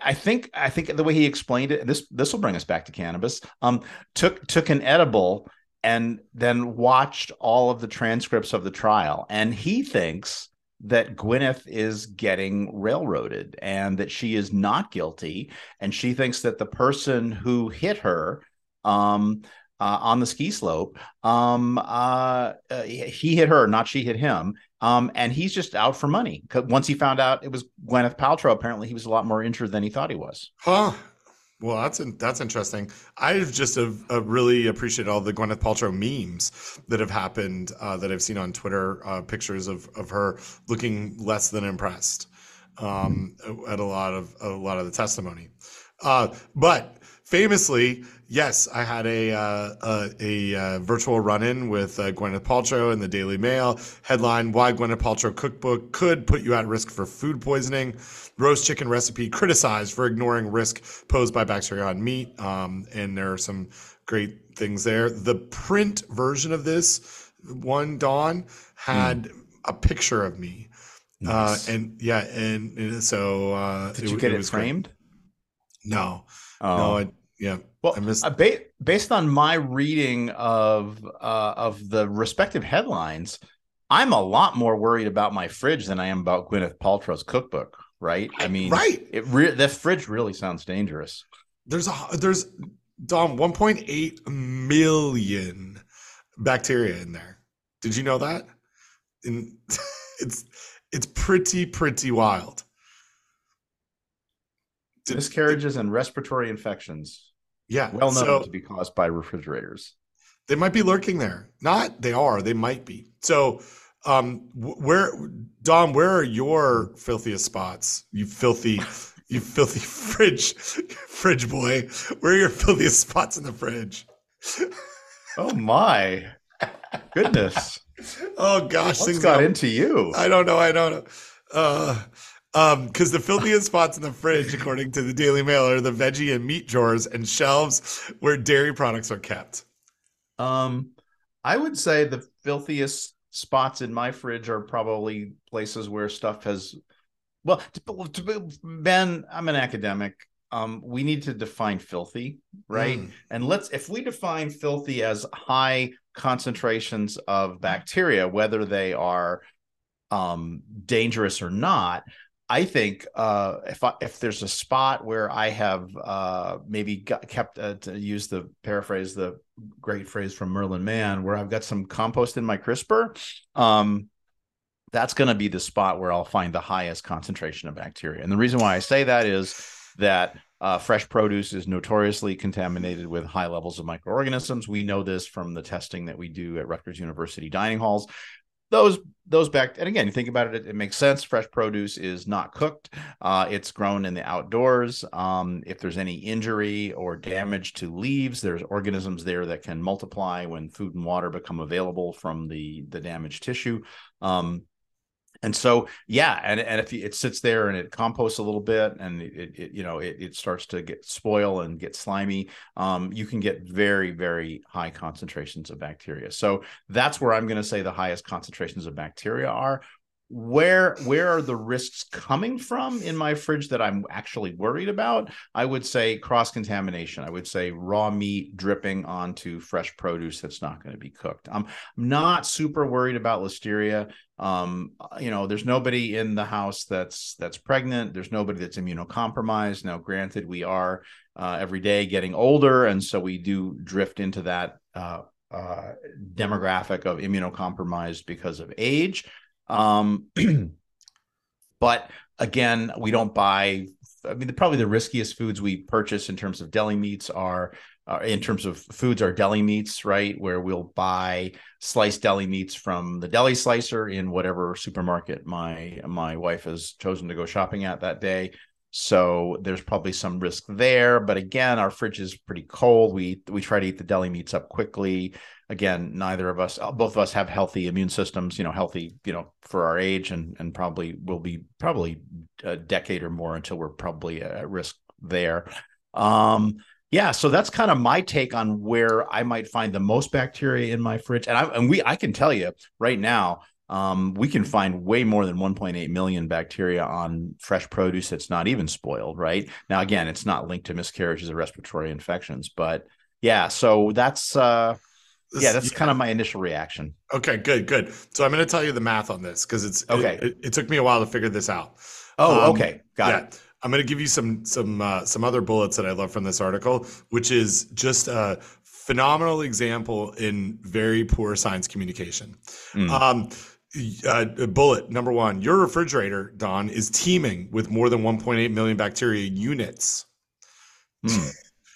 I think I think the way he explained it, this this will bring us back to cannabis. Um, took took an edible and then watched all of the transcripts of the trial, and he thinks that Gwyneth is getting railroaded and that she is not guilty, and she thinks that the person who hit her, um, uh, on the ski slope. Um, uh, uh, he hit her, not she hit him. Um, and he's just out for money. Once he found out it was Gwyneth Paltrow, apparently he was a lot more injured than he thought he was. Huh. Well, that's that's interesting. I've just uh, really appreciated all the Gwyneth Paltrow memes that have happened uh, that I've seen on Twitter. Uh, pictures of of her looking less than impressed um, at a lot of a lot of the testimony. Uh, but famously, yes, I had a uh, a, a uh, virtual run-in with uh, Gwyneth Paltrow in the Daily Mail. Headline: Why Gwyneth Paltrow cookbook could put you at risk for food poisoning. Roast chicken recipe criticized for ignoring risk posed by bacteria on meat. Um, and there are some great things there. The print version of this one, Don, had a picture of me. Nice. Uh, and yeah, and, and so uh, Did you get it, great. framed? No, Oh. no, I, yeah, Well, I missed. uh, ba- based on my reading of uh, of the respective headlines, I'm a lot more worried about my fridge than I am about Gwyneth Paltrow's cookbook. Right? I mean, right. It re- the fridge really sounds dangerous. There's a there's Don 1.8 million bacteria in there. Did you know that? In it's it's pretty pretty wild. Miscarriages and respiratory infections. Yeah. Well known so to be caused by refrigerators. they might be lurking there. Not they are, they might be. So um where Don, where are your filthiest spots? You filthy you filthy fridge fridge boy. Where are your filthiest spots in the fridge? Oh my goodness. Oh gosh, What's things got got- into you? I don't know. I don't know. Uh, um, because the filthiest spots in the fridge, according to the Daily Mail, are the veggie and meat drawers and shelves where dairy products are kept. Um, I would say the filthiest spots in my fridge are probably places where stuff has. Well, Ben, I'm an academic. Um, we need to define filthy, right? Mm. And let's if we define filthy as high concentrations of bacteria, whether they are um dangerous or not, I think uh, if I, if there's a spot where I have uh, maybe got, kept uh, to use the paraphrase the great phrase from Merlin Mann, where I've got some compost in my crisper, um, that's going to be the spot where I'll find the highest concentration of bacteria. And the reason why I say that is that uh, fresh produce is notoriously contaminated with high levels of microorganisms. We know this from the testing that we do at Rutgers University dining halls those those back and again you think about it, it it makes sense. Fresh produce is not cooked. Uh, it's grown in the outdoors. Um, if there's any injury or damage to leaves there's organisms there that can multiply when food and water become available from the the damaged tissue. Um, and so yeah and, and if it sits there and it composts a little bit and it, it you know it, it starts to get spoil and get slimy um, you can get very very high concentrations of bacteria. So that's where i'm going to say the highest concentrations of bacteria are where where are the risks coming from in my fridge that i'm actually worried about? I would say cross contamination i would say raw meat dripping onto fresh produce that's not going to be cooked. I'm not super worried about listeria. Um you know there's nobody in the house that's that's pregnant. There's nobody that's immunocompromised. Now granted we are uh, every day getting older and so we do drift into that uh, uh, demographic of immunocompromised because of age um but again we don't buy i mean probably the riskiest foods we purchase in terms of deli meats are uh, in terms of foods are deli meats right? Where we'll buy sliced deli meats from the deli slicer in whatever supermarket my my wife has chosen to go shopping at that day so there's probably some risk there but again our fridge is pretty cold. We we try to eat the deli meats up quickly. Again neither of us both of us have healthy immune systems you know healthy you know for our age and and probably will be probably a decade or more until we're probably at risk there. Um yeah so that's kind of my take on where i might find the most bacteria in my fridge. And i and we i can tell you right now um, we can find way more than 1.8 million bacteria on fresh produce that's not even spoiled right now again it's not linked to miscarriages or respiratory infections but yeah so that's uh yeah that's kind of my initial reaction Okay, good, good. So I'm going to tell you the math on this because it's Okay. It, it, it took me a while to figure this out. oh Um, okay got yeah. it I'm going to give you some some uh, some other bullets that I love from this article, which is just a phenomenal example in very poor science communication. Mm. Um, uh, bullet number one: Your refrigerator, Don, is teeming with more than 1.8 million bacteria units. Mm.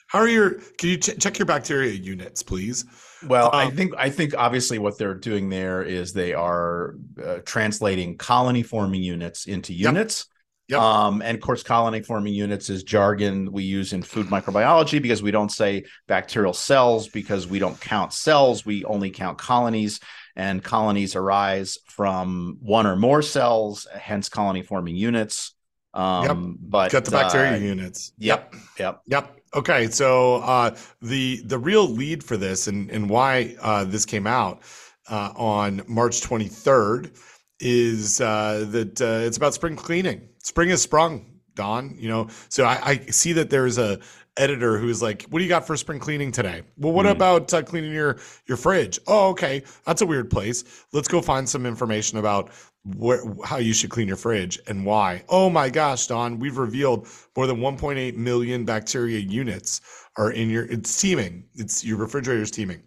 How are your? Can you ch- check your bacteria units, please? Well, I Um, think I think obviously what they're doing there is they are uh, translating colony forming units into Yep. units. Yep. Um, and of course, colony forming units is jargon we use in food microbiology because we don't say bacterial cells because we don't count cells. We only count colonies, and colonies arise from one or more cells, hence colony forming units. Um, but Got the bacteria uh, units. yep, yep. Yep. Okay. So uh, the the real lead for this and and why uh, this came out uh, on March 23rd is uh, that uh, it's about spring cleaning. Spring has sprung, Don. You know, so I, I see that there's a editor who's like, "What do you got for spring cleaning today?" Well, what Hmm. about uh, cleaning your your fridge? Oh, okay, that's a weird place. Let's go find some information about where how you should clean your fridge and why. Oh my gosh, Don, we've revealed more than 1.8 million bacteria units are in your it's teeming. It's your refrigerator's teeming.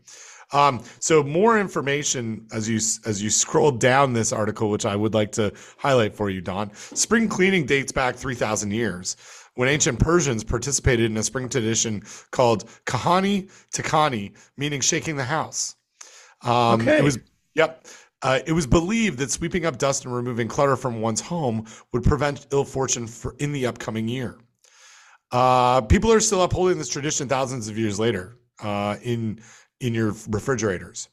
Um, so more information as you as you scroll down this article, which I would like to highlight for you, Don. Spring cleaning dates back 3,000 years. When ancient Persians participated in a spring tradition called khaneh tekani, meaning shaking the house. Um, Okay. It was, yep. Uh, it was believed that sweeping up dust and removing clutter from one's home would prevent ill fortune for, in the upcoming year. Uh, people are still upholding this tradition thousands of years later uh, in in your refrigerators.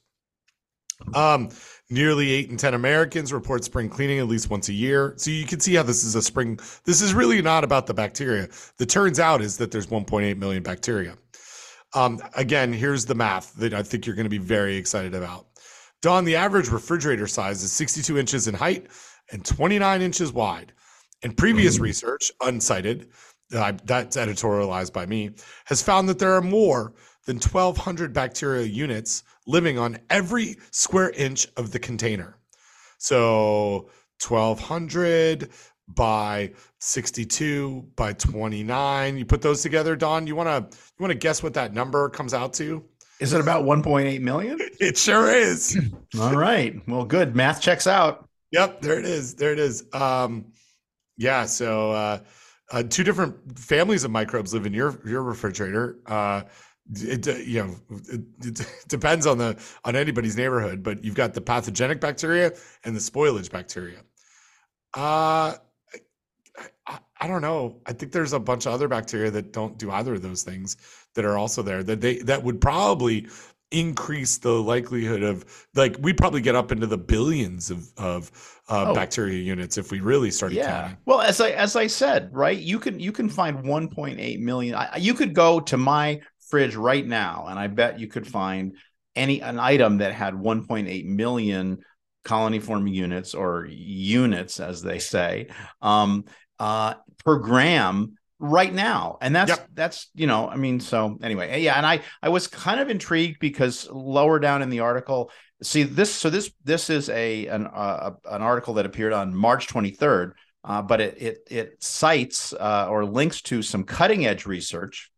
Um, nearly eight in ten Americans report spring cleaning at least once a year. So you can see how this is a spring. This is really not about the bacteria. The turns out is that there's 1.8 million bacteria. Um, again, here's the math that I think you're going to be very excited about. Don, the average refrigerator size is 62 inches in height and 29 inches wide. And previous research, uncited, uh, that's editorialized by me, has found that there are more than 1,200 bacteria units living on every square inch of the container. So 1,200 by 62 by 29. You put those together, Don. You want to you want to guess what that number comes out to? Is it about 1.8 million? It sure is. All right. Well, good. Math checks out. Yep, there it is. There it is. Um, yeah. So uh, uh, two different families of microbes live in your your refrigerator. Uh, it you know it, it depends on the on anybody's neighborhood, but you've got the pathogenic bacteria and the spoilage bacteria. Uh, I, I, don't know. I think there's a bunch of other bacteria that don't do either of those things that are also there that they that would probably increase the likelihood of like we'd probably get up into the billions of of uh, Oh. bacteria units if we really started Yeah. counting. Well, as I as I said, right? You can you can find 1.8 million. I, you could go to my fridge right now, and I bet you could find any an item that had 1.8 million colony forming units or units, as they say, um, uh, per gram right now. And that's Yep. that's you know, I mean, so anyway, yeah. And I I was kind of intrigued because lower down in the article, see this. So this this is a an uh, an article that appeared on March 23rd. Uh, but it it it cites uh, or links to some cutting edge research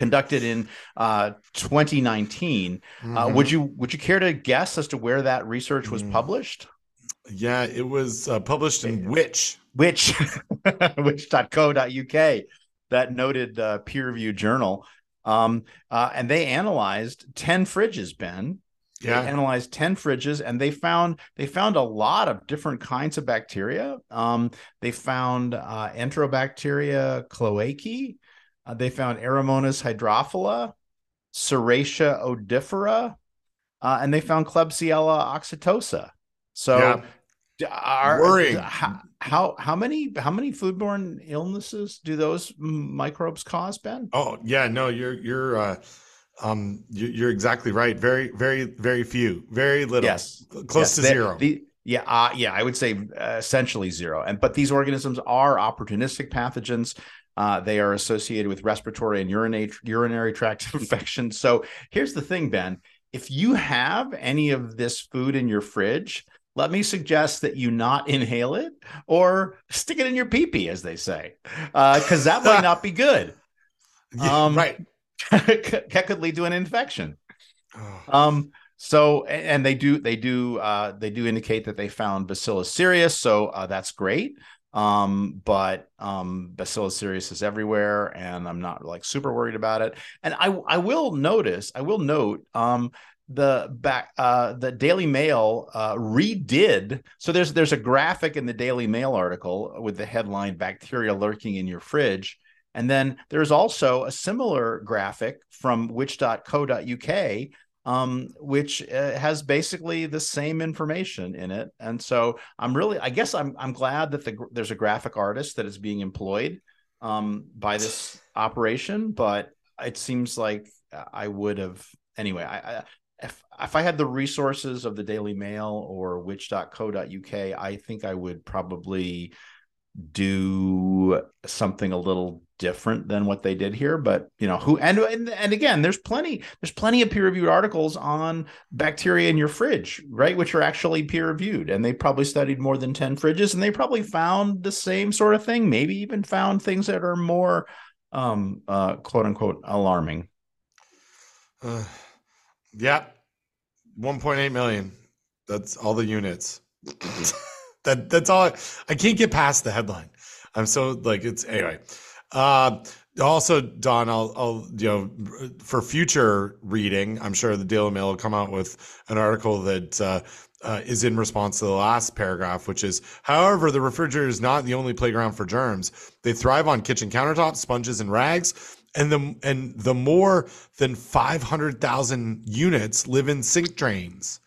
conducted in uh, 2019. Uh, Mhm. would you would you care to guess as to where that research was Mm. published? yeah, it was uh, published in which? Which which.co.uk, that noted uh, peer reviewed journal. Um, uh, and they analyzed 10 fridges, Ben. Yeah. They analyzed 10 fridges and they found they found a lot of different kinds of bacteria. Um, they found uh, Enterobacteria cloacae. Uh, they found Aeromonas hydrophila, Serratia odorifera, uh, and they found Klebsiella oxytoca. So yeah. are, Worrying. how, how how many how many foodborne illnesses do those microbes cause, Ben? Oh yeah, no, you're you're uh, um you- you're exactly right. Very very very few, very little. Yes. close Yes, to they- zero. the- yeah, uh, yeah, I would say uh, essentially zero. And but these organisms are opportunistic pathogens. Uh, they are associated with respiratory and urinary urinary tract infections. So here's the thing, Ben. If you have any of this food in your fridge, let me suggest that you not inhale it or stick it in your pee pee, as they say, because that might not be good. Yeah, um, right. that could lead to an infection. Oh, Um, so and they do they do uh they do indicate that they found Bacillus cereus, so uh, that's great. Um, but um Bacillus cereus is everywhere, and I'm not like super worried about it. And I I will notice, I will note um the back uh the Daily Mail uh redid so there's there's a graphic in the Daily Mail article with the headline bacteria lurking in your fridge. And then there's also a similar graphic from which.co.uk um, which uh, has basically the same information in it. And so I'm really, I guess I'm I'm glad that the, there's a graphic artist that is being employed um, by this operation, but it seems like I would have anyway. I, I if if I had the resources of the Daily Mail or which.co.uk, I think I would probably do something a little different than what they did here but you know who and and, and again there's plenty there's plenty of peer reviewed articles on bacteria in your fridge right which are actually peer reviewed and they probably studied more than 10 fridges and they probably found the same sort of thing maybe even found things that are more um uh quote unquote alarming Uh, yeah, 1.8 million. That's all the units. that that's all. I, I can't get past the headline. I'm so like it's anyway. Uh, also, Don, I'll, I'll, you know, for future reading, I'm sure the Daily Mail will come out with an article that uh, uh, is in response to the last paragraph, which is, however, the refrigerator is not the only playground for germs. They thrive on kitchen countertops, sponges, and rags. And the and the more than 500,000 units live in sink drains.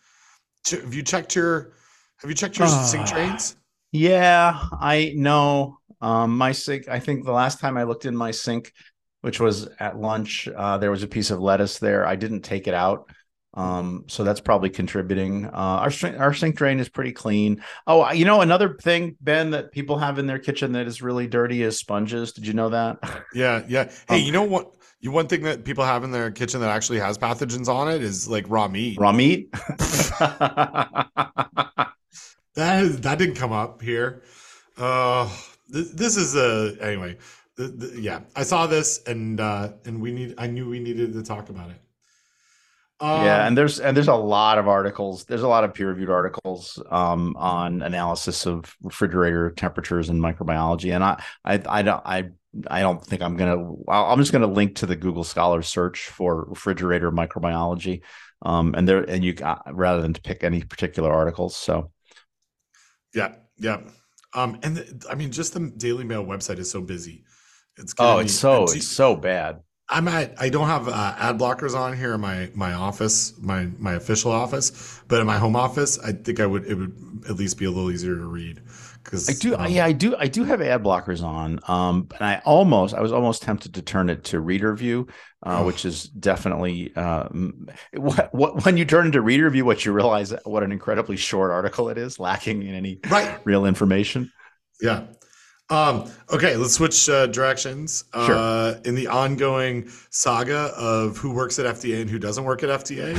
Have you checked your Have you checked your uh, sink drains? Yeah, I know. Um, my sink. I think the last time I looked in my sink, which was at lunch, uh, there was a piece of lettuce there. I didn't take it out. Um, so that's probably contributing. Uh, our our sink drain is pretty clean. Oh, you know another thing, Ben, that people have in their kitchen that is really dirty is sponges. Did you know that? Yeah, yeah. Hey, um, you know what? You one thing that people have in their kitchen that actually has pathogens on it is like raw meat. Raw meat. that is, that didn't come up here. Uh, this, this is a anyway. The, the, yeah, I saw this and uh, and we need. I knew we needed to talk about it. Um, yeah, and there's and there's a lot of articles. There's a lot of peer reviewed articles um, on analysis of refrigerator temperatures and microbiology. And I I I don't I I don't think I'm gonna. I'm just gonna link to the Google Scholar search for refrigerator microbiology, um, and there and you got rather than to pick any particular articles. So, yeah, yeah, um, and the, I mean, just the Daily Mail website is so busy. It's oh, it's so it's so bad. I'm at. I don't have uh, ad blockers on here in my my office, my my official office, but in my home office, I think I would it would at least be a little easier to read. Because I do, um, yeah, I do, I do have ad blockers on, um, and I almost, I was almost tempted to turn it to reader view, uh, oh. which is definitely uh, what, what when you turn into reader view, what you realize what an incredibly short article it is, lacking in any right. real information. Yeah, um, okay, let's switch uh, directions. Sure. Uh, in the ongoing saga of who works at FDA and who doesn't work at FDA,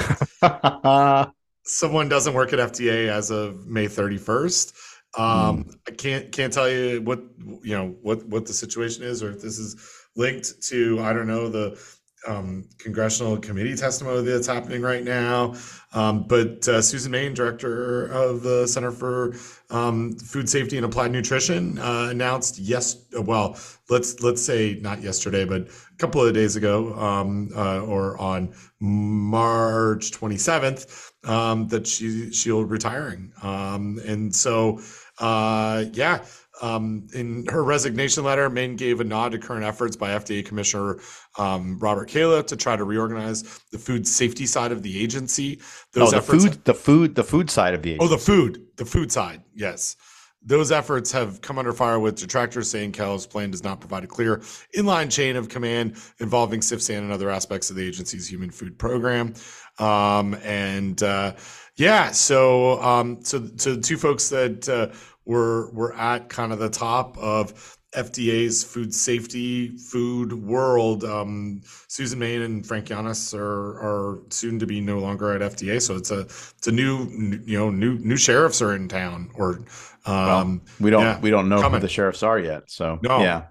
someone doesn't work at FDA as of May 31st. Um, mm. I can't can't tell you what you know what what the situation is or if this is linked to I don't know the um, congressional committee testimony that's happening right now. Um, but uh, Susan Mayne, director of the Center for um, Food Safety and Applied Nutrition, uh, announced yes. Well, let's let's say not yesterday, but a couple of days ago, um, uh, or on March 27th, um, that she she'll retiring. Um, and so, uh, yeah. Um, in her resignation letter, Mayne gave a nod to current efforts by FDA Commissioner um, Robert Califf to try to reorganize the food safety side of the agency. Those oh, the efforts, food, the food, the food side of the agency. Oh, the food, the food side. Yes. Those efforts have come under fire with detractors saying Califf's plan does not provide a clear inline chain of command involving CFSAN and other aspects of the agency's human food program. Um, and uh, yeah, so um, so so two folks that uh, we're we're at kind of the top of FDA's food safety food world. Um, Susan Mayne and Frank Yiannas are are soon to be no longer at FDA, so it's a it's a new you know new new sheriffs are in town or um, well, we don't yeah, we don't know coming. who the sheriffs are yet. So no. yeah.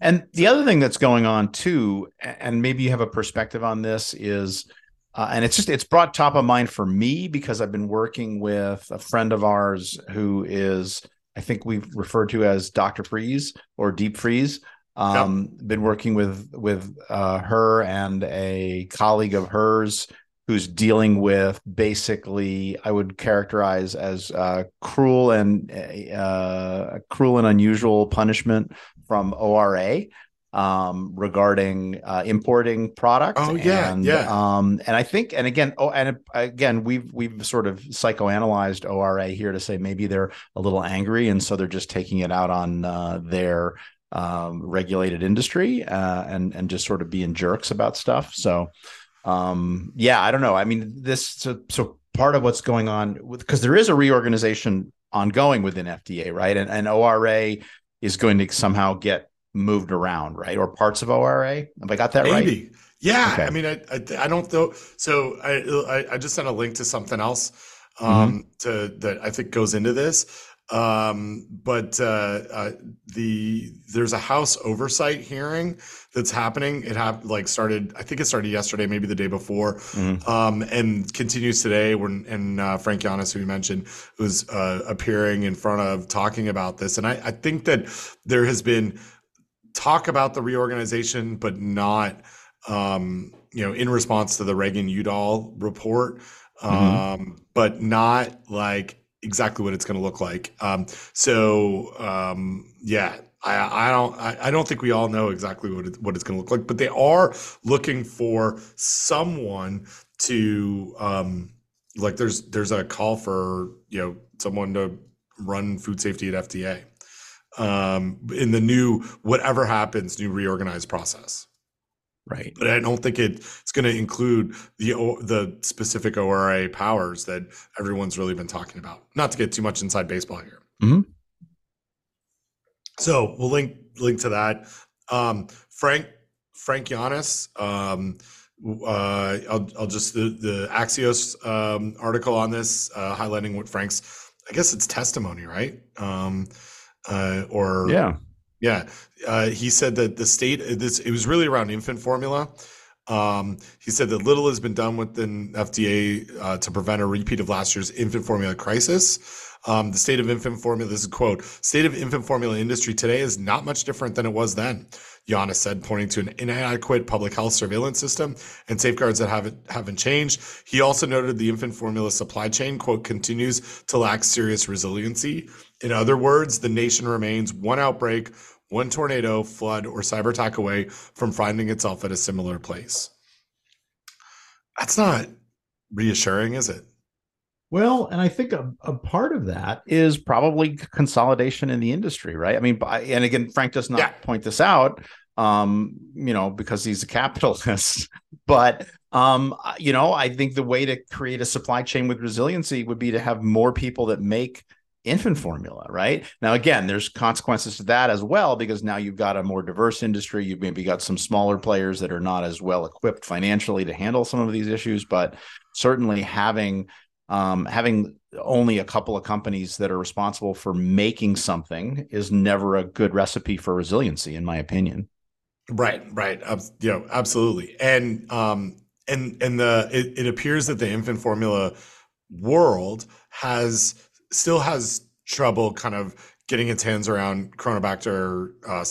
And the other thing that's going on too, and maybe you have a perspective on this, is uh, and it's just it's brought top of mind for me because I've been working with a friend of ours who is I think we've referred to as Dr. Freeze or Deep Freeze. Um, yep. Been working with with uh, her and a colleague of hers who's dealing with basically I would characterize as uh, cruel and uh, cruel and unusual punishment from ORA um, regarding uh, importing product. Oh yeah, and, yeah. Um, and I think, and again, oh, and again, we've we've sort of psychoanalyzed ORA here to say maybe they're a little angry, and so they're just taking it out on uh, their um, regulated industry uh, and and just sort of being jerks about stuff. So, um, yeah, I don't know. I mean, this so so part of what's going on with because there is a reorganization ongoing within FDA, right? And and ORA is going to somehow get moved around, right? Or parts of ORA. Have I got that Maybe. right? Yeah. Okay. I mean, I, I, I don't know. So I, I just sent a link to something else um, mm-hmm. to that I think goes into this. Um, but uh, uh, the there's a House oversight hearing that's happening. It happened like started. I think it started yesterday, maybe the day before, mm-hmm. um, and continues today. When and uh, Frank Yiannas, who we mentioned, was uh, appearing in front of talking about this. And I, I think that there has been talk about the reorganization, but not, um, you know, in response to the Reagan Udall report, um, mm-hmm. but not like exactly what it's going to look like. Um, so um, yeah, I, I don't I, I, don't think we all know exactly what it, what it's going to look like, but they are looking for someone to um, like. There's there's a call for you know someone to run food safety at FDA um, in the new whatever happens new reorganized process. Right. But I don't think it, it's going to include the the specific ORA powers that everyone's really been talking about. Not to get too much inside baseball here. Mm-hmm. So we'll link link to that. Um, Frank Frank Yiannas. Um, uh, I'll, I'll just the the Axios um, article on this uh, highlighting what Frank's. I guess it's testimony, right? Um, uh, or yeah, yeah. Uh, he said that the state this it was really around infant formula. Um, he said that little has been done within FDA uh, to prevent a repeat of last year's infant formula crisis. Um, the state of infant formula, this is a quote, state of infant formula industry today is not much different than it was then. Yiannas said, pointing to an inadequate public health surveillance system and safeguards that haven't haven't changed. He also noted the infant formula supply chain, quote, continues to lack serious resiliency. In other words, the nation remains one outbreak, one tornado, flood, or cyber attack away from finding itself at a similar place. That's not reassuring, is it? Well, and I think a, a part of that is probably consolidation in the industry, right? I mean, by, and again, Frank does not yeah. point this out, um, you know, because he's a capitalist. but um, you know, I think the way to create a supply chain with resiliency would be to have more people that make infant formula, right? Now, again, there's consequences to that as well because now you've got a more diverse industry. You've maybe got some smaller players that are not as well equipped financially to handle some of these issues, but certainly having um, having only a couple of companies that are responsible for making something is never a good recipe for resiliency, in my opinion. Right, right, uh, you know, absolutely, and um, and and the it, it appears that the infant formula world has still has trouble kind of getting its hands around Cronobacter uh,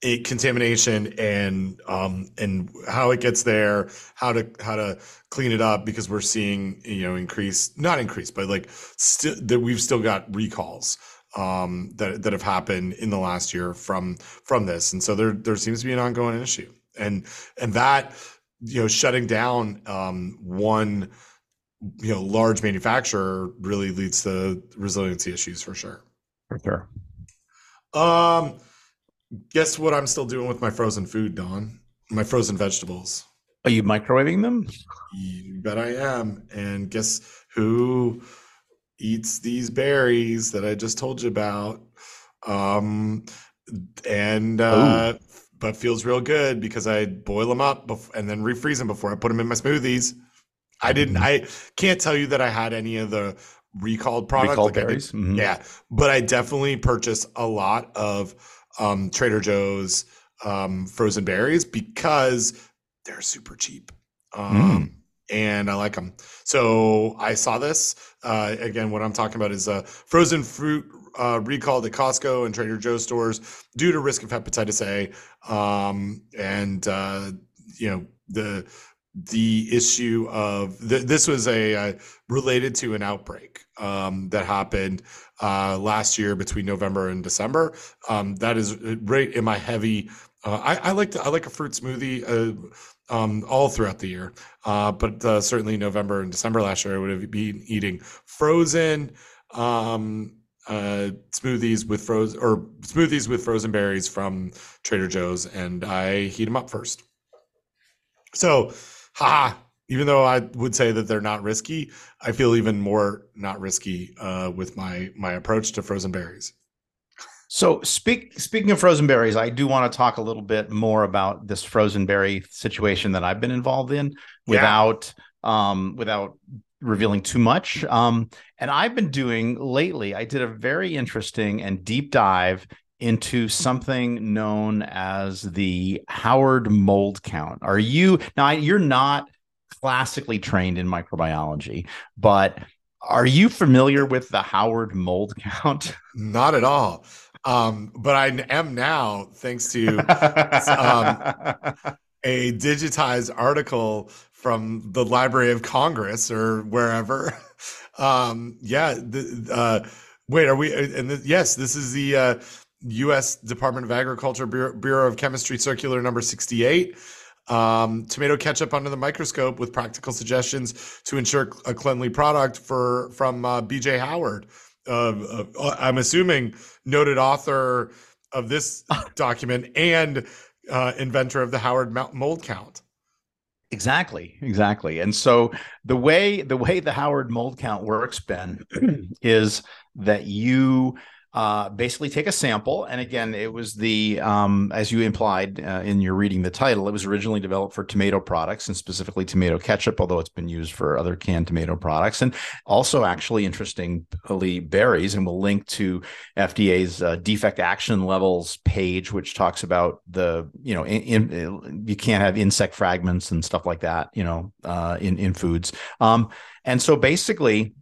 it, contamination and um, and how it gets there, how to how to clean it up because we're seeing you know increase not increase but like still that we've still got recalls um, that that have happened in the last year from from this, and so there there seems to be an ongoing issue, and and that you know shutting down um, one you know large manufacturer really leads to resiliency issues for sure. For sure. Um Guess what I'm still doing with my frozen food, Don? My frozen vegetables. Are you microwaving them? You bet I am. And guess who eats these berries that I just told you about? Um, and uh, but feels real good because I boil them up and then refreeze them before I put them in my smoothies. I didn't. Mm-hmm. I can't tell you that I had any of the recalled products. Recalled like berries. Mm-hmm. Yeah, but I definitely purchased a lot of um, Trader Joe's um, frozen berries because they're super cheap. Um, mm. And I like them. So I saw this. Uh, again, what I'm talking about is uh, frozen fruit uh, recalled at Costco and Trader Joe's stores due to risk of hepatitis A. Um, and, uh, you know, the the issue of th- this was a uh, related to an outbreak um, that happened uh, last year between November and December. Um, that is right in my heavy. Uh, I, I, like to, I like a fruit smoothie uh, um, all throughout the year, uh, but uh, certainly November and December last year I would have been eating frozen um, smoothies with frozen or smoothies with frozen berries from Trader Joe's, and I heat them up first. So ha, even though I would say that they're not risky, I feel even more not risky uh, with my my approach to frozen berries. So speak speaking of frozen berries, I do want to talk a little bit more about this frozen berry situation that I've been involved in without yeah. um, without revealing too much. Um, and I've been doing lately, I did a very interesting and deep dive into something known as the Howard mold count. Are you now you're not classically trained in microbiology, but are you familiar with the Howard mold count? Not at all. Um, but I am now, thanks to um, a digitized article from the Library of Congress or wherever. Um, yeah. The, uh, wait, are we? And the, yes, this is the uh, U.S. Department of Agriculture Bureau, Bureau of Chemistry Circular Number 68. Um, tomato ketchup under the microscope with practical suggestions to ensure a cleanly product for from uh, BJ Howard. Uh, uh, I'm assuming noted author of this document and uh, inventor of the Howard mold count. Exactly, exactly. And so the way the way the Howard mold count works, Ben, is that you uh, basically take a sample. And again, it was the, um, as you implied uh, in your reading the title, it was originally developed for tomato products and specifically tomato ketchup, although it's been used for other canned tomato products. And also, actually, interestingly, berries. And we'll link to FDA's uh, defect action levels page, which talks about the, you know, in, in, you can't have insect fragments and stuff like that, you know, uh, in, in foods. Um, and so basically,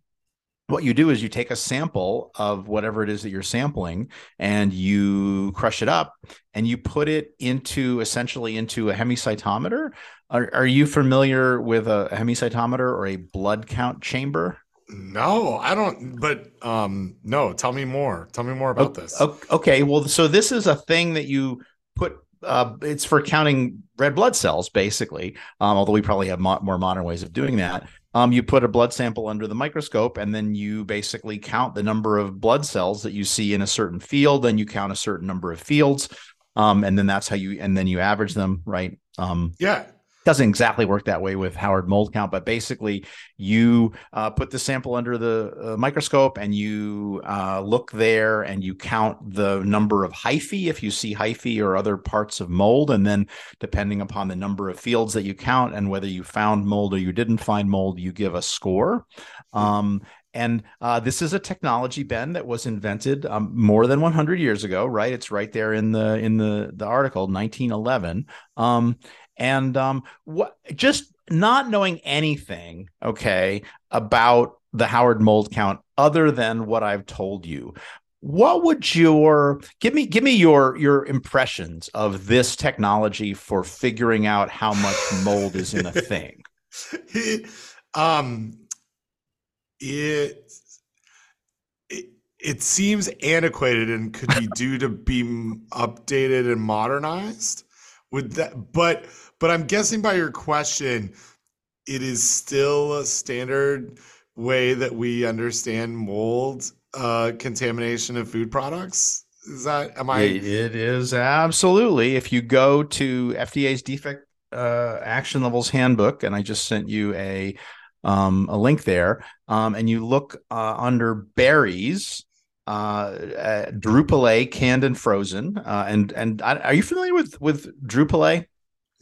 what you do is you take a sample of whatever it is that you're sampling and you crush it up and you put it into essentially into a hemocytometer. Are, are you familiar with a hemocytometer or a blood count chamber? No, I don't. But um, no, tell me more. Tell me more about okay, this. Okay, well, so this is a thing that you put. Uh, it's for counting red blood cells, basically. Um, although we probably have mo- more modern ways of doing that. Um, you put a blood sample under the microscope, and then you basically count the number of blood cells that you see in a certain field. Then you count a certain number of fields, um, and then that's how you and then you average them, right? Um, yeah, doesn't exactly work that way with Howard mold count, but basically you uh, put the sample under the uh, microscope and you uh, look there and you count the number of hyphae if you see hyphae or other parts of mold, and then depending upon the number of fields that you count and whether you found mold or you didn't find mold, you give a score. Um, and uh, this is a technology, Ben, that was invented um, more than 100 years ago, right? It's right there in the in the the article, 1911. Um, and um, what just not knowing anything, okay, about the Howard mold count other than what I've told you. What would your give me give me your your impressions of this technology for figuring out how much mold is in a thing? um it it, it seems antiquated and could be due to be updated and modernized with that but but I'm guessing by your question, it is still a standard way that we understand mold uh, contamination of food products. Is that am I? It is absolutely. If you go to FDA's defect uh, action levels handbook, and I just sent you a um, a link there, um, and you look uh, under berries, uh, uh, Drupelet canned and frozen, uh, and and are you familiar with with Drupelet?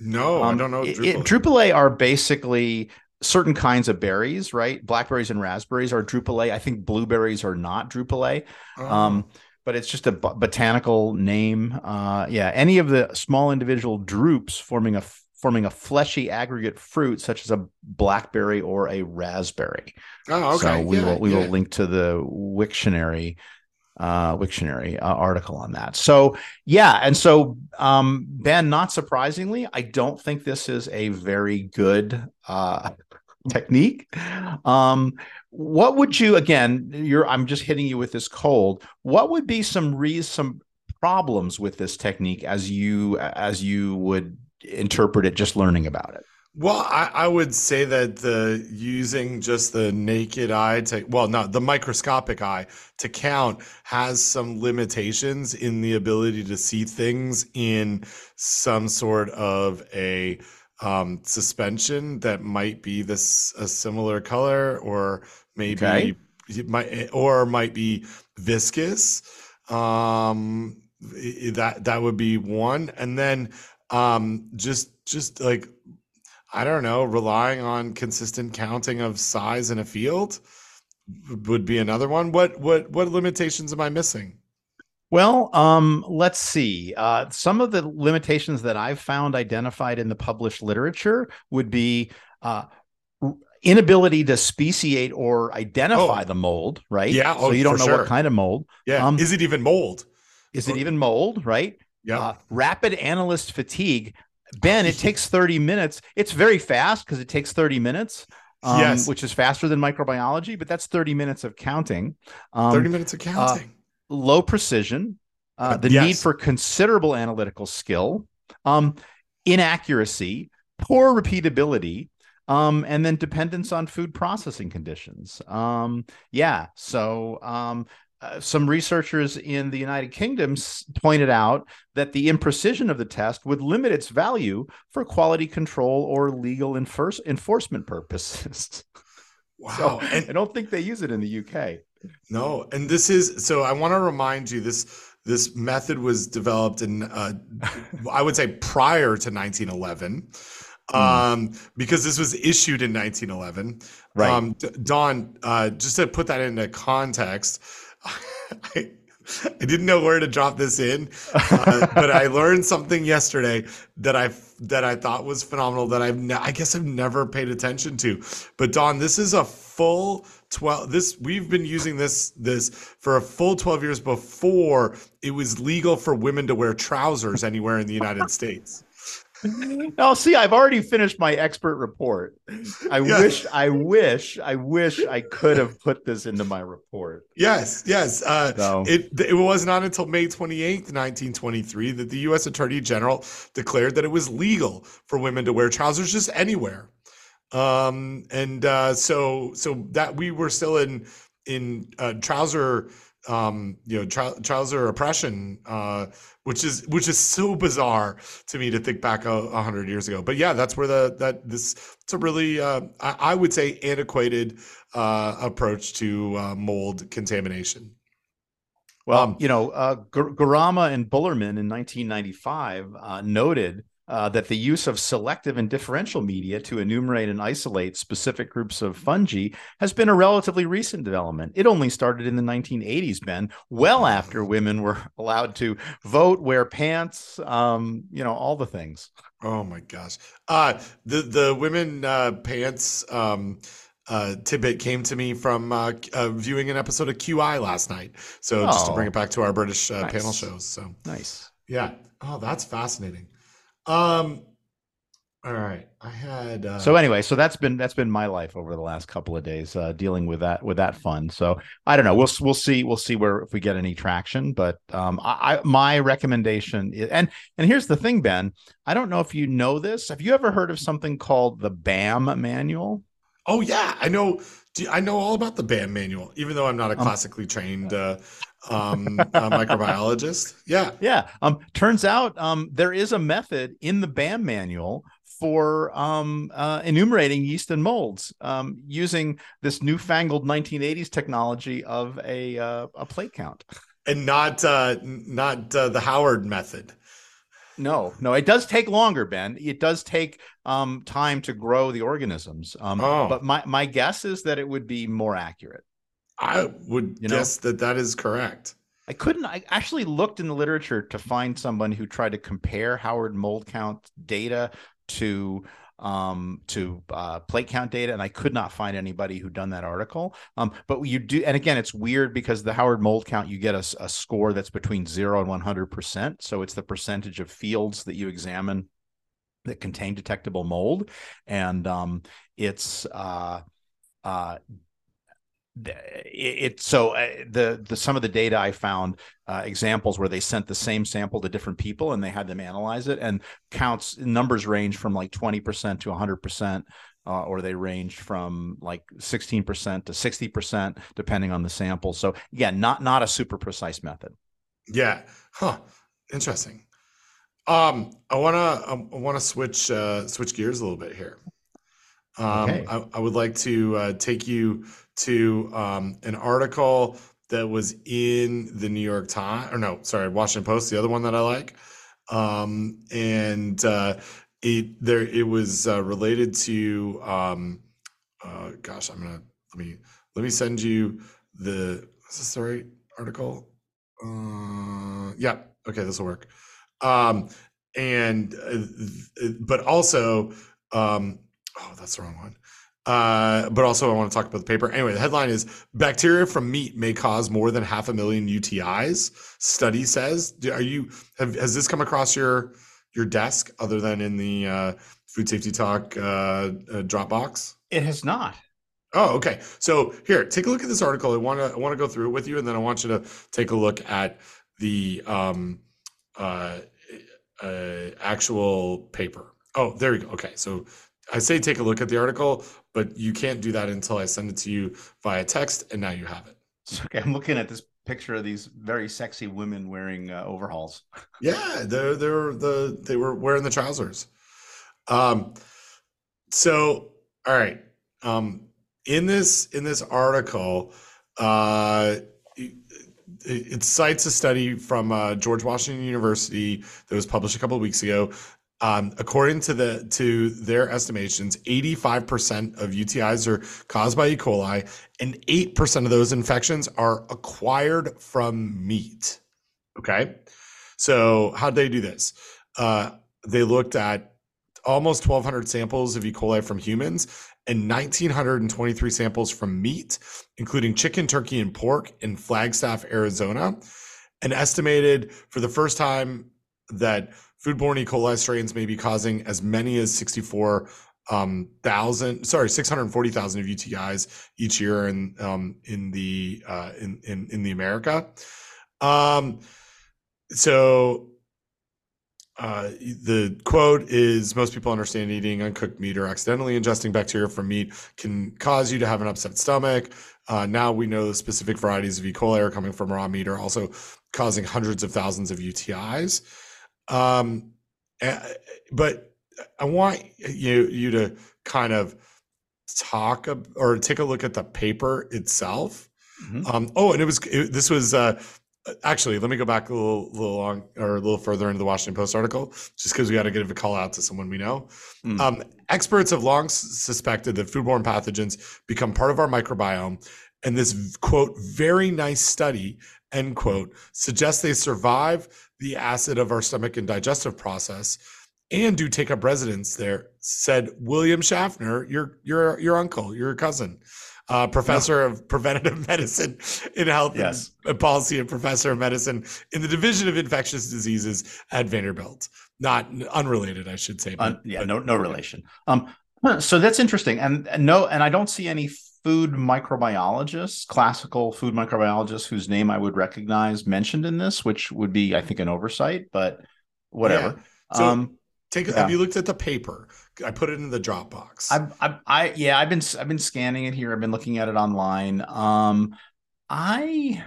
No, um, I don't know. Drupelet. are basically certain kinds of berries, right? Blackberries and raspberries are Drupelet. I think blueberries are not Drupelet. Oh. Um, but it's just a b- botanical name. Uh, yeah, any of the small individual drupes forming a forming a fleshy aggregate fruit, such as a blackberry or a raspberry. Oh, okay. So we yeah, will we yeah. will link to the Wiktionary uh, Wiktionary uh, article on that. So yeah, and so um, Ben, not surprisingly, I don't think this is a very good uh, technique. Um, what would you again? You're I'm just hitting you with this cold. What would be some re- some problems with this technique as you as you would interpret it just learning about it? Well, I, I, would say that the using just the naked eye to well, not the microscopic eye to count has some limitations in the ability to see things in some sort of a um, suspension that might be this a similar color or maybe okay. it might or might be viscous. Um, that that would be one, and then um, just just like I don't know, relying on consistent counting of size in a field would be another one. What what what limitations am I missing? Well, um, let's see. Uh, some of the limitations that I've found identified in the published literature would be uh, inability to speciate or identify oh. the mold, right? Yeah. So oh, you don't know sure. what kind of mold. Yeah. Um, Is it even mold? Is it even mold? Right. Yeah. Uh, rapid analyst fatigue. Ben, it takes 30 minutes. It's very fast because it takes 30 minutes. Um, Yes. which is faster than microbiology, but that's 30 minutes of counting. Um, 30 minutes of counting. low precision, uh, Uh, the yes. need for considerable analytical skill, um, inaccuracy, poor repeatability, um, and then dependence on food processing conditions. Um, yeah, so um, uh, some researchers in the United Kingdom pointed out that the imprecision of the test would limit its value for quality control or legal enforce- enforcement purposes. wow. so and I don't think they use it in the UK. No, and this is so. I want to remind you this this method was developed in uh, I would say prior to 1911, Hmm. um, because this was issued in 1911. Right. Um, Don, uh, just to put that into context, I, I didn't know where to drop this in, uh, but I learned something yesterday that I that I thought was phenomenal. That I've ne- I guess I've never paid attention to. But Don, this is a full 12 this we've been using this this for a full 12 years before it was legal for women to wear trousers anywhere in the United States. No, see, I've already finished my expert report. I Yeah. wish, I wish, I wish I could have put this into my report. Yes, yes. Uh, So It, it was not until May 28th, 1923, that the U.S. Attorney General declared that it was legal for women to wear trousers just anywhere. Um, and uh, so, so that we were still in in uh, trouser, um, you know, trou- trouser oppression, uh, which is which is so bizarre to me to think back a, a hundred years ago. But yeah, that's where the that this it's a really uh, I, I would say antiquated uh, approach to uh, mold contamination. Well, Um, you know, uh, Gourama and Bullerman in 1995 uh, noted uh, that the use of selective and differential media to enumerate and isolate specific groups of fungi has been a relatively recent development. It only started in the 1980s, Ben, well after women were allowed to vote, wear pants, um, you know, all the things. Oh my gosh. Uh the the women uh pants um uh tidbit came to me from uh, uh viewing an episode of QI last night. So just to bring Oh. it back to our British uh, panel shows. So Nice. yeah. Oh, that's fascinating. Um all right. I had uh So anyway, so that's been that's been my life over the last couple of days, uh, dealing with that with that fun. So I don't know. We'll we'll see we'll see where if we get any traction. But um, I, I my recommendation is, and and here's the thing, Ben. I don't know if you know this. Have you ever heard of something called the BAM manual? Oh yeah, I know do- I know all about the BAM manual, even though I'm not a Um, classically trained uh um uh, microbiologist. Yeah. Yeah. Um. Turns out, um, there is a method in the BAM manual for um uh, enumerating yeast and molds um using this newfangled 1980s technology of a uh, a plate count. And not uh not uh, the Howard method. No, no, it does take longer, Ben. It does take um, time to grow the organisms. Um, Oh. But my, my guess is that it would be more accurate. I would You know? guess that that is correct. I couldn't, I actually looked in the literature to find someone who tried to compare Howard mold count data to um to uh plate count data and i could not find anybody who done that article um but you do and again it's weird because the howard mold count you get a, a score that's between 0 and 100 percent so it's the percentage of fields that you examine that contain detectable mold and um it's uh uh it, so uh, the the some of the data i found uh, examples where they sent the same sample to different people and they had them analyze it and counts numbers range from like 20% to 100% uh, or they ranged from like 16% to 60% depending on the sample so again not not a super precise method Yeah. Huh. Interesting. Um, I wanna I wanna switch uh, switch gears a little bit here. Um, Okay. I, I would like to uh, take you to um, an article that was in the New York Times, or no, sorry, Washington Post, the other one that I like, um, and uh, it there it was uh, related to. Um, uh, gosh, I'm gonna let me let me send you the. Is this the right article? Uh, yeah. Okay, this will work. Um, and uh, but also, um, oh, that's the wrong one. Uh, but also, I want to talk about the paper. Anyway, the headline is Bacteria from meat may cause more than half a million UTIs. Study says. Are you, have, has this come across your, your desk other than in the uh, Food Safety Talk uh, uh, Dropbox? It has not. Oh, okay. So here, take a look at this article. I want to I want to go through it with you, and then I want you to take a look at the um, uh, uh, actual paper. Oh, there you go. Okay, so I say take a look at the article, but you can't do that until I send it to you via text, and now you have it. Okay, I'm looking at this picture of these very sexy women wearing uh, overalls. Yeah, they're they're the they were wearing the trousers. Um, so all right. Um, in this in this article, uh, it, it cites a study from uh, George Washington University that was published a couple of weeks ago. Um, according to the to their estimations, 85% of UTIs are caused by E. coli, and 8% of those infections are acquired from meat. Okay, so how did they do this? Uh, they looked at almost 1,200 samples of E. coli from humans and 1,923 samples from meat, including chicken, turkey, and pork in Flagstaff, Arizona, and estimated for the first time that foodborne E. coli strains may be causing as many as 64 um, thousand, sorry, 640,000 of UTIs each year in um, in the uh, in, in in the America. Um, so uh, the quote is most people understand eating uncooked meat or accidentally ingesting bacteria from meat can cause you to have an upset stomach. Uh, now we know the specific varieties of E. coli are coming from raw meat are also causing hundreds of thousands of UTIs. Um, but I want you you to kind of talk or take a look at the paper itself. Mm-hmm. Um, oh, and it was it, this was uh, actually, let me go back a little, little long or a little further into the Washington Post article, just because we got to give a call out to someone we know. Mm. Um, experts have long suspected that foodborne pathogens become part of our microbiome. And this quote, very nice study, end quote, suggests they survive the acid of our stomach and digestive process and do take up residence there, said William Schaffner, your your your uncle, your cousin uh, professor of preventative medicine in health yes. and policy and professor of medicine in the division of infectious diseases at Vanderbilt. Not unrelated, I should say. But, yeah, but, no, no relation. Um, so that's interesting, and, and no, and I don't see any food microbiologists, classical food microbiologists whose name I would recognize mentioned in this, which would be, I think, an oversight. But whatever. Yeah. So, um, Take. Yeah. Have you looked at the paper? I put it in the Dropbox. I, I, I, yeah, I've been, I've been scanning it here. I've been looking at it online. Um, I,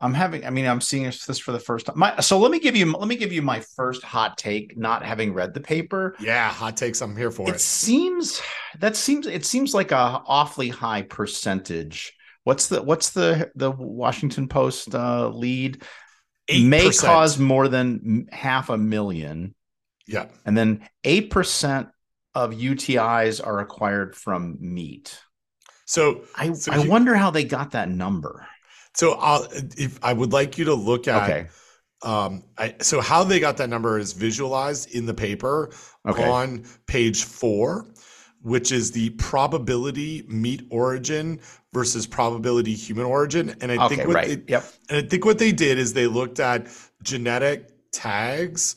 I'm having. I mean, I'm seeing this for the first time. My, so let me give you, let me give you my first hot take. Not having read the paper. Yeah, hot takes. I'm here for it. It seems that seems it seems like a awfully high percentage. What's the what's the the Washington Post uh, lead? 8%. may cause more than half a million. Yeah. And then 8% of UTIs are acquired from meat. So I, so I you, wonder how they got that number. So I'll, if I would like you to look at, okay. um, I, so how they got that number is visualized in the paper okay. on page four, which is the probability meat origin versus probability human origin. And I okay, think what right. they, yep. and I think what they did is they looked at genetic tags,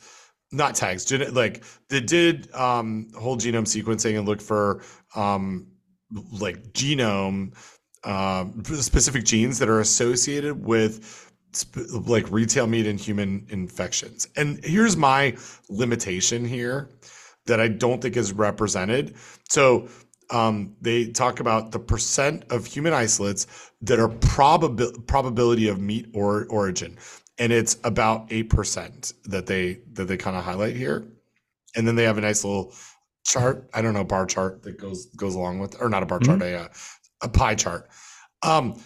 not tags, gen- like they did um, whole genome sequencing and looked for um, like genome uh, specific genes that are associated with sp- like retail meat and human infections. And here's my limitation here that I don't think is represented. So um, they talk about the percent of human isolates that are probabil- probability of meat or origin, and it's about eight percent that they that they kind of highlight here. And then they have a nice little chart. I don't know bar chart that goes goes along with, or not a bar mm-hmm. chart, a uh, a pie chart. Um,